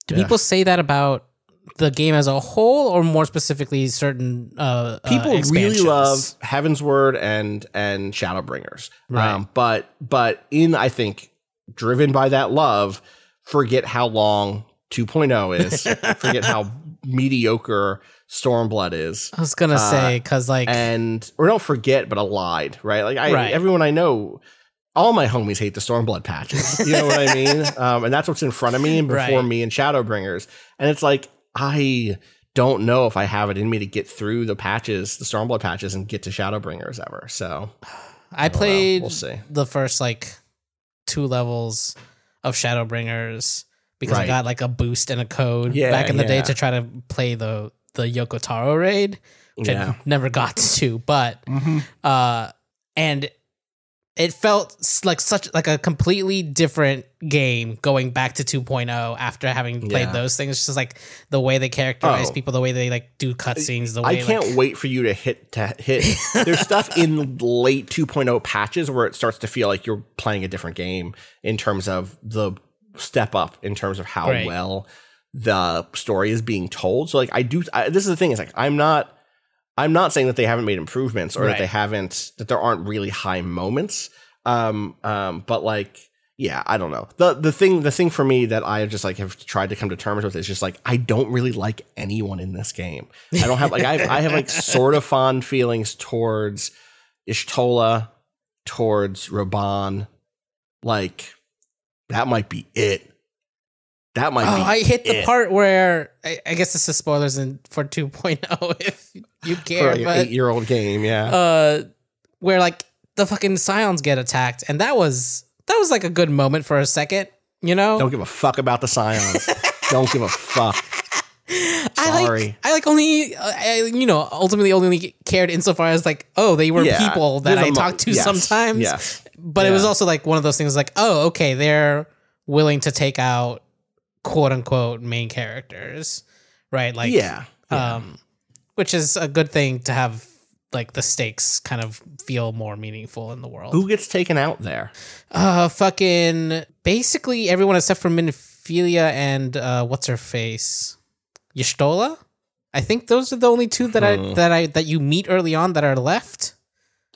Do people say that about the game as a whole, or more specifically, certain uh,
people
uh,
really love Heavensward and and Shadowbringers.
Right.
Um, but but in I think driven by that love, forget how long 2.0 is. forget how mediocre Stormblood is.
I was gonna say because like
And or don't forget, but allied, right? Like I
Right.
everyone I know all my homies hate the Stormblood patches. You know what I mean? Um, and that's what's in front of me and before
Right.
me and Shadowbringers. And it's like, I don't know if I have it in me to get through the patches, the Stormblood patches, and get to Shadowbringers ever. So
I played
We'll see.
the first like two levels of Shadowbringers because I got like a boost and a code
Yeah,
back in the day to try to play the the Yoko Taro raid, which
Yeah. Mm-hmm.
I never got to. But uh, and it felt like such like a completely different game going back to 2.0 after having played
Yeah.
those things. It's just like the way they characterize
Oh.
people, the way they like do cutscenes, the
I
way
can't
like,
wait for you to hit to hit. There's stuff in late 2.0 patches where it starts to feel like you're playing a different game in terms of the step up in terms of how
Right.
well the story is being told. So like I do I, this is the thing is like I'm not I'm not saying that they haven't made improvements or that they haven't that there aren't really high moments. Um um but like yeah, I don't know. The the thing the thing for me that I just like have tried to come to terms with is just like I don't really like anyone in this game. I don't have like I have, I have like sort of fond feelings towards Y'shtola, towards Raubahn. Like that might be it. That might
Oh,
be
I hit the
it.
part where I, I guess this is spoilers in for 2.0 if you
for
care,
like an
but
eight year old game, yeah.
uh, where like the fucking scions get attacked, and that was that was like a good moment for a second, you know.
don't give a fuck about the scions. don't give a fuck.
I like
sorry.
I like only uh, I, you know ultimately only cared insofar as like oh they were
Yeah,
people that I
mo-
talked to
yes,
sometimes,
yes.
but it was also like one of those things like oh okay they're willing to take out quote unquote main characters, right? Like
yeah.
um, which is a good thing to have like the stakes kind of feel more meaningful in the world.
Who gets taken out there?
Uh, fucking basically everyone except for Minophilia and uh, what's her face, Y'shtola. I think those are the only two that I
Hmm.
that I that you meet early on that are left.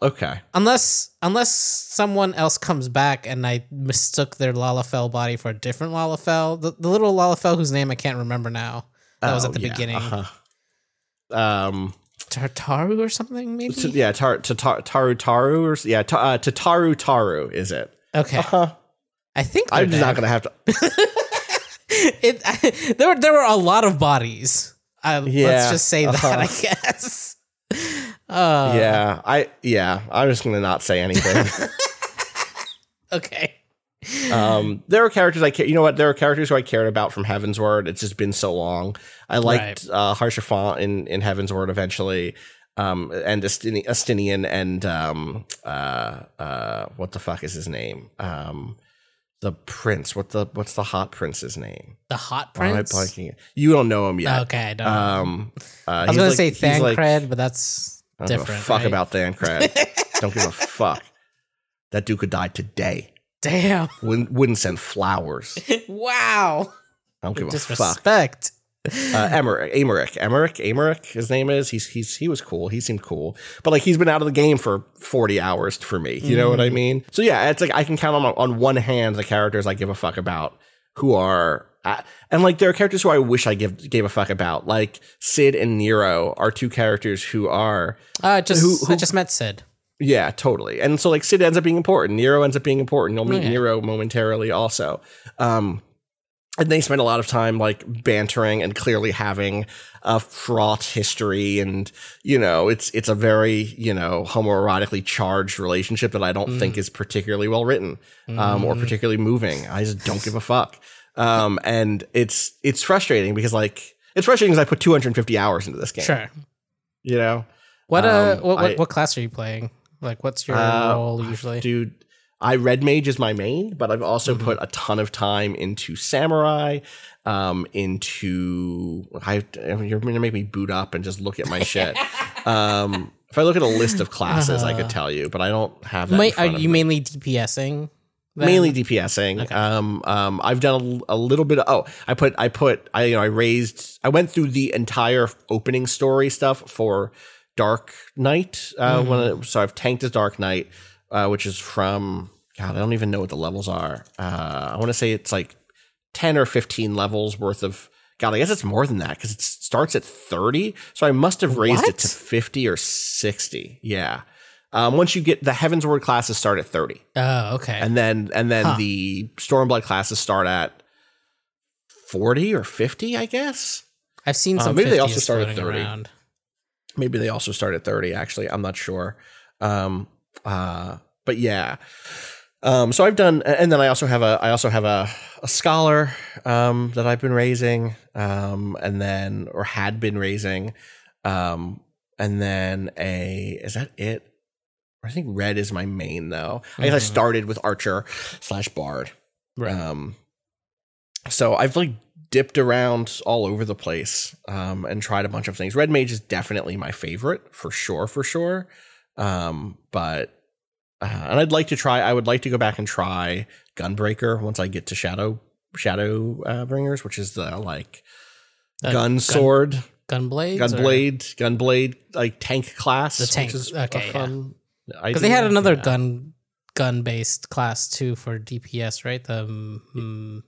Okay.
Unless unless someone else comes back and I mistook their Lalafell body for a different Lalafell, the, the little Lalafell whose name I can't remember now. That was
Oh,
at the
yeah,
beginning.
uh-huh. Um.
Tartaru or something maybe.
t- yeah. Tar, ta- tar, taru taru or yeah. Ta, uh, Tataru taru is it?
Okay,
Huh.
I think
I'm not gonna have to.
it there were there were a lot of bodies. Uh, let's just say
uh-huh.
that I guess. Uh,
yeah. I yeah. I'm just gonna not say anything.
Okay.
Um, there are characters I care. You know what? There are characters who I cared about from Heavensward. It's just been so long. I liked uh, Harsha in in Heavensward eventually, um, and Astini- Estinien and um, uh, uh, what the fuck is his name? Um, the prince. What the what's the hot prince's name?
The hot
Why am I
prince.
blanking? You don't know him yet.
Okay, I don't.
Um, uh,
I was gonna
like-
say
he's like-
Thancred, but that's
I don't give a fuck
right?
about Thancred. don't give a fuck. That dude could die today.
Damn!
Wouldn't, wouldn't send flowers.
wow.
I don't give a fuck.
Disrespect.
uh, Aymeric, Aymeric, Aymeric, Aymeric. His name is. He's he's he was cool. He seemed cool, but like he's been out of the game for forty hours for me. You know what I mean? So yeah, it's like I can count on on one hand the characters I give a fuck about who are. And like there are characters who I wish I give gave a fuck about, like Cid and Nero are two characters who are
Uh, I just
Who- who-
I just met Cid.
yeah, totally. And so like Cid ends up being important. Nero ends up being important. You'll meet
Yeah.
Nero momentarily also. Um and they spend a lot of time like bantering and clearly having a fraught history and you know it's it's a very you know homoerotically charged relationship that i don't think is particularly well written um, or particularly moving i just don't give a fuck um, and it's it's frustrating because like it's frustrating because i put 250 hours into this game
Sure.
you know
What uh,
Um,
what, what
I-
what class are you playing? Like, what's your
Uh,
role usually?
dude i red mage is my main but i've also
Mm-hmm.
put a ton of time into samurai um into i you're gonna make me boot up and just look at my shit um if i look at a list of classes i could tell you but i don't have that
are you
me.
mainly DPSing? Then?
mainly dpsing um um i've done a, a little bit of oh i put i put i you know i raised i went through the entire opening story stuff for dark knight uh when it, so i've tanked as dark knight uh which is from god i don't even know what the levels are. Uh i want to say it's like 10 or 15 levels worth of god i guess it's more than that because it starts at 30 so i must have raised it to 50 or 60 yeah um, once you get the Heavensward classes start at 30
Oh, okay.
and then and then
Huh.
the Stormblood classes start at forty or fifty, I guess.
I've seen
uh,
some.
maybe they also
50s
start at 30.
around.
Maybe they also start at thirty. Actually, I'm not sure. Um, uh, but yeah. Um, so I've done, and then I also have a, I also have a, a scholar um, that I've been raising, um, and then or had been raising, um, and then a, is that it? I think red is my main though. I guess I
Mhm.
started with archer slash bard.
Right.
Um, so I've like dipped around all over the place um, and tried a bunch of things. Red Mage is definitely my favorite for sure, for sure. Um, but uh, and I'd like to try. I would like to go back and try Gunbreaker once I get to Shadow Shadow uh, Bringers, which is the like
Uh,
gun sword, gun
or-
blade, gun blade like tank class.
The tank-
which is
okay,
a fun.
Because they had another
Yeah.
gun gun based class too for DPS, right? The mm,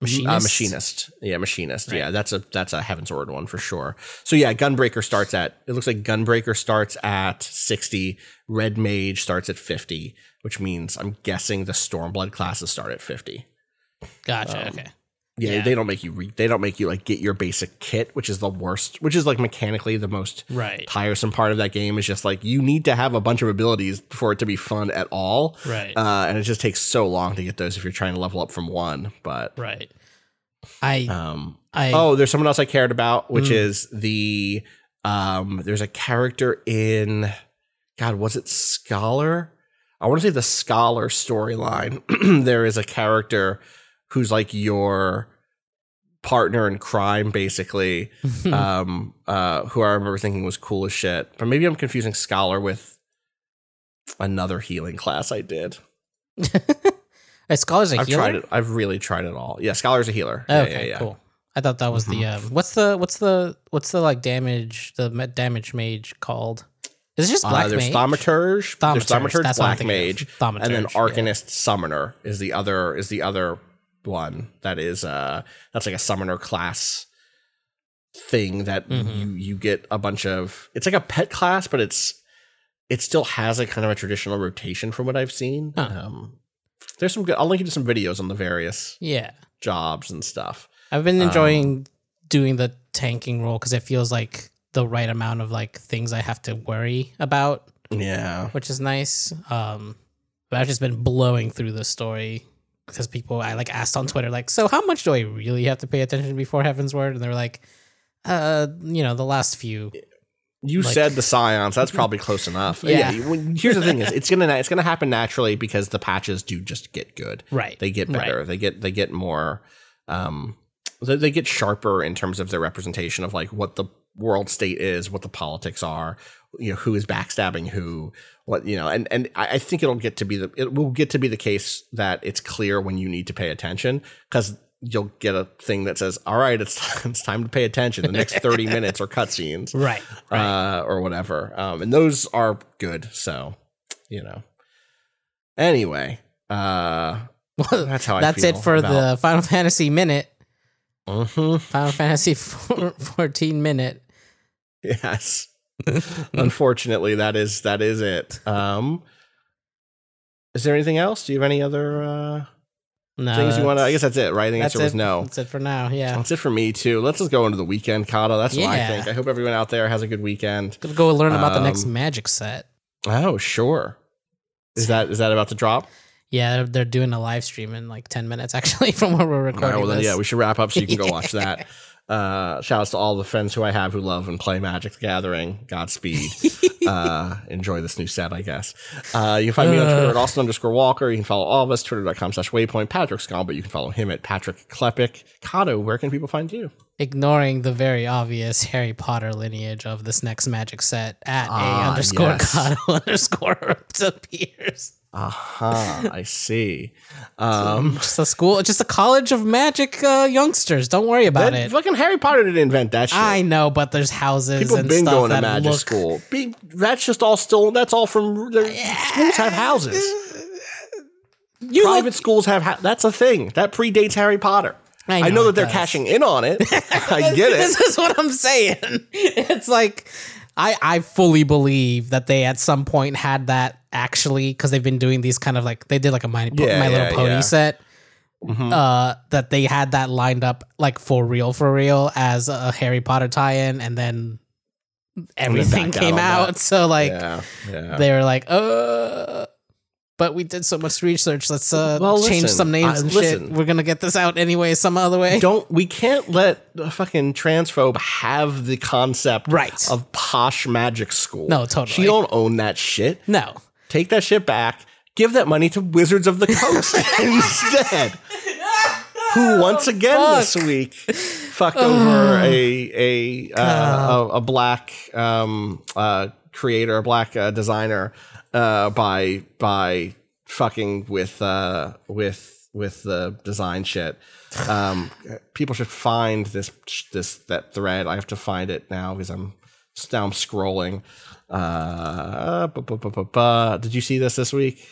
machinist.
Uh, machinist. Yeah, machinist.
Right.
Yeah, that's a that's a Heavensward one for sure. So yeah, Gunbreaker starts at it looks like Gunbreaker starts at 60, Red Mage starts at 50, which means I'm guessing the Stormblood classes start at 50.
Gotcha.
um,
okay.
Yeah,
Yeah.
they don't make you re- they don't make you like get your basic kit, which is the worst, which is like mechanically the most
Right.
tiresome part of that game is just like you need to have a bunch of abilities for it to be fun at all.
Right.
Uh, and it just takes so long to get those if you're trying to level up from one, but
right. I
um
I
oh, there's someone else I cared about, which
Mm.
is the um. There's a character in, God, was it Scholar? I want to say the Scholar storyline. there is a character who's like your partner in crime, basically. um. Uh. Who I remember thinking was cool as shit, but maybe I'm confusing Scholar with another healing class I did.
a scholar's a
I've
healer.
tried it. I've really tried it all. Yeah, Scholar's a healer. Yeah,
Okay,
yeah, yeah.
cool. I thought that was the um, what's the what's the what's the like damage the damage mage called? Is it just black
uh, there's
mage?
Thaumaturge, there's
Thaumaturge,
Thaumaturge
what I'm
Black. Mage,
Thaumaturge,
and then
yeah.
Arcanist Summoner is the other is the other one that is uh that's like a summoner class thing that
Mhm.
you you get a bunch of it's like a pet class, but it's it still has a kind of a traditional rotation from what I've seen.
Huh.
Um there's some good I'll link you to some videos on the various
Yeah,
jobs and stuff.
I've
Um,
been enjoying doing the tanking role because it feels like the right amount of like things I have to worry about,
Yeah.
which is nice. Um, But I've just been blowing through the story because people I like asked on Twitter like, so how much do I really have to pay attention before Heavensward? And they're like, uh, you know, the last few.
You
Like-
said the scions. That's probably close enough.
Yeah.
when- here's the thing: is it's gonna it's gonna happen naturally because the patches do just get good.
Right.
They get
Right.
better. They get they get more. Um, they, they get sharper in terms of their representation of like what the world state is, what the politics are. You know, who is backstabbing who. What you know, and and I think it'll get to be the it will get to be the case that it's clear when you need to pay attention because you'll get a thing that says, "All right, it's it's time to pay attention." The next thirty minutes are cutscenes
Right. Right.
uh, or whatever. Um, and those are good. So, you know. Anyway, uh, that's how I
That's it for the Final Fantasy minute.
Mhm.
Final Fantasy 14 minute.
yes. Unfortunately, that is that is it. Um, is there anything else? Do you have any other uh,
No,
things you want to? I guess that's it, right? The answer was
it.
no.
That's it for now. Yeah.
That's it for me too. Let's just go into the weekend, Kata. That's what I think. I hope everyone out there has a good weekend.
Gonna go learn about the next
Um,
magic set.
Oh, sure. Is that is that about to drop?
Yeah, they're, they're doing a live stream in like 10 minutes actually from where we're
All right,
recording.
well then,
this.
yeah, we should wrap up so you can go watch that. Uh, shout outs to all the friends who I have who love and play Magic the Gathering. Godspeed. uh, enjoy this new set, I guess. Uh, you can find me on Twitter at Austin underscore Walker. You can follow all of us, twitter.com slash waypoint. Patrick's gone, but you can follow him at Patrick Klepek. Kato, where can people find you?
Ignoring the very obvious Harry Potter lineage of this next magic set at
Ah,
a underscore
yes.
Kato underscore appears.
Aha, I see. Um,
Just a school, just a college of magic uh, youngsters. Don't worry about
that-
it.
fucking Harry Potter didn't invent that shit.
I know, but there's houses
People
and
been
stuff
going to magic
look
school. Be, that's just all still. That's all from their schools have houses.
You
Private
look,
schools have. Ha- that's a thing that predates Harry Potter.
I
I
know
know, that they're
does.
cashing in on it. I get it.
this is what I'm saying. It's like I I fully believe that they at some point had that actually because they've been doing these kind of like they did like a my,
Yeah,
my little
yeah,
pony
yeah.
set.
Mhm.
Uh, that they had that lined up like for real, for real as a Harry Potter tie-in, and then everything came out.
that.
So like
yeah, yeah.
they were like, uh. But we did so much research. Let's uh,
Well,
change some names
I-
and
listen.
shit. We're gonna get this out anyway, some other way.
Don't we can't let fucking transphobe have the concept
Right.
of posh magic school.
No, totally.
She don't own that shit.
no,
Take that shit back. Give that money to Wizards of the Coast instead. Who once again this week fucked over a a uh, a, a black um, uh, creator, a black uh, designer uh, by by fucking with uh, with with the design shit. Um, people should find this this that thread. I have to find it now because I'm now I'm scrolling. Uh, bu- bu- bu- did you see this this week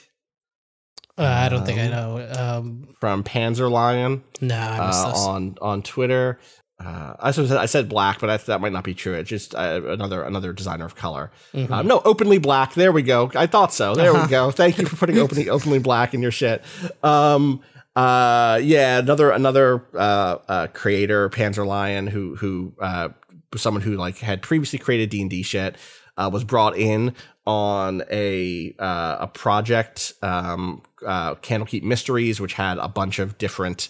uh, I don't think I know. Um,
from Panzer Lion
no, I
uh, on on Twitter? Uh, I said I said black, but I, that might not be true. It's just uh, another another designer of color.
Mm-hmm.
Uh, no, openly black. There we go. I thought so. There
Uh-huh.
we go. Thank you for putting openly openly black in your shit. Um, uh, yeah, another another uh, uh, creator, Panzer Lion, who who uh, someone who like had previously created D and D shit, uh, was brought in on a uh, a project, um, uh, Candlekeep Mysteries, which had a bunch of different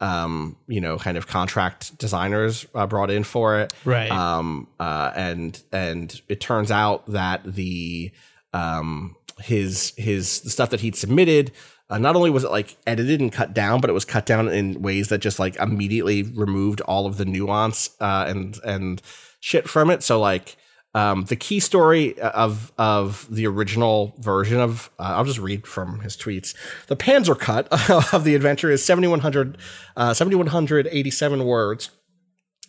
um, you know, kind of contract designers uh, brought in for it.
Right.
Um, uh, and and it turns out that the um, his his the stuff that he'd submitted. Uh, not only was it like edited and cut down, but it was cut down in ways that just like immediately removed all of the nuance uh, and and shit from it. So like um, the key story of of the original version of uh, I'll just read from his tweets. The Panzer cut of the adventure is 7100 uh, 7187 words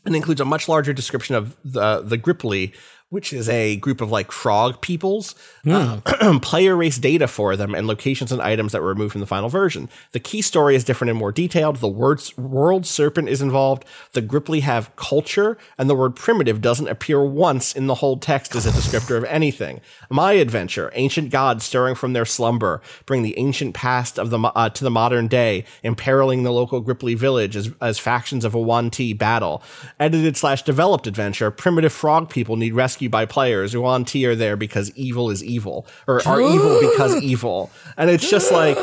and includes a much larger description of the the Grippli, which is a group of like frog peoples, uh, player race data for them, and locations and items that were removed from the final version. The key story is different and more detailed. The words world serpent is involved. The Grippli have culture, and the word primitive doesn't appear once in the whole text as a descriptor of anything. My adventure, ancient gods stirring from their slumber, bring the ancient past of the uh, to the modern day, imperiling the local Grippli village as, as factions of a 1T battle. Edited slash developed adventure, primitive frog people need rescue rescue by players who on T are there because evil is evil or are evil because evil. And it's just like,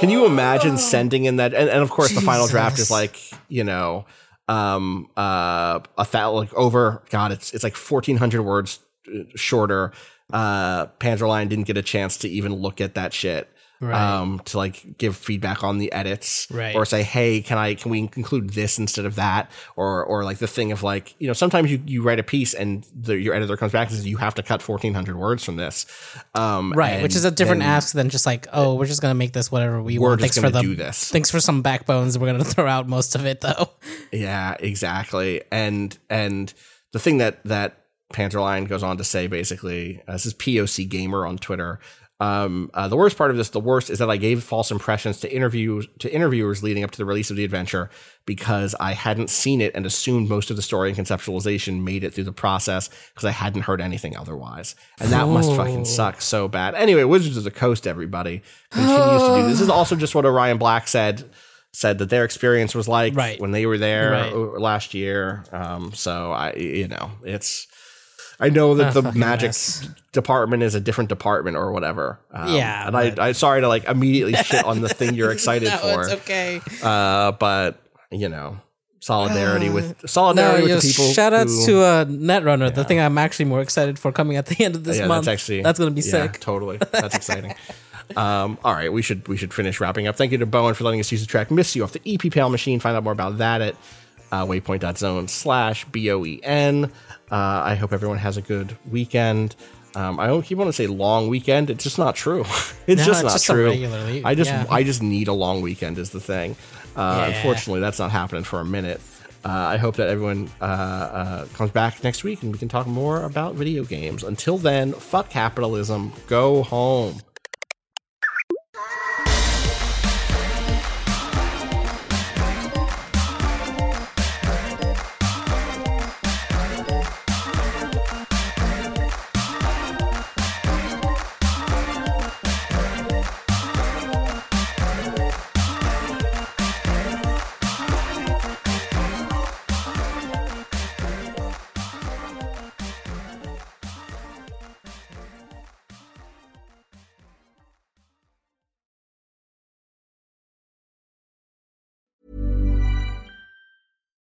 can you imagine sending in that? And, and of course, the final draft is like, you know, um, uh, a thousand, like over, God, it's, it's like 1400 words uh, shorter. Uh, Panzerline didn't get a chance to even look at that shit.
Right.
Um, to like give feedback on the edits,
Right.
or say, hey, can I can we include this instead of that, or or like the thing of like you know sometimes you, you write a piece and the, your editor comes back and says you have to cut fourteen hundred words from this, um,
Right, which is a different ask than just like, oh, we're just gonna make this whatever we
We're
want.
just
Thanks for the
do this.
Thanks for some backbones. We're gonna throw out most of it though.
Yeah, exactly. And and the thing that that Panzerline goes on to say basically, uh, this is POC Gamer on Twitter. Um, uh, the worst part of this, the worst, is that I gave false impressions to interviews to interviewers leading up to the release of the adventure because I hadn't seen it and assumed most of the story and conceptualization made it through the process because I hadn't heard anything otherwise, and that must fucking suck so bad. Anyway, Wizards of the Coast, everybody continues to do. This is also just what Orion Black said said that their experience was like
Right.
when they were there
Right.
last year. Um, so I, you know, it's. I know that
Ah,
the magic
mess.
department is a different department or whatever. Um,
Yeah,
and I,
but-
I, sorry to like immediately shit on the thing you're excited
no,
for.
it's okay.
Uh, but you know, solidarity with
No,
solidarity
yo,
with the people.
shout outs
who-
to uh, Netrunner, the thing I'm actually more excited for coming at the end of this
yeah,
month.
that's actually
that's gonna be
yeah,
sick.
Totally, that's exciting. Um, all right, we should we should finish wrapping up. Thank you to Bo En for letting us use the track "Miss You" off the EP Pale Machine. Find out more about that at uh, waypoint.zone slash b o n. Uh, I hope everyone has a good weekend. Um, I don't keep want to say long weekend. It's just not true. it's
No,
just
it's
not
just
true. I just
yeah.
I just need a long weekend is the thing. Uh,
Yeah.
Unfortunately, that's not happening for a minute. Uh, I hope that everyone uh, uh, comes back next week and we can talk more about video games. Until then, fuck capitalism. Go home.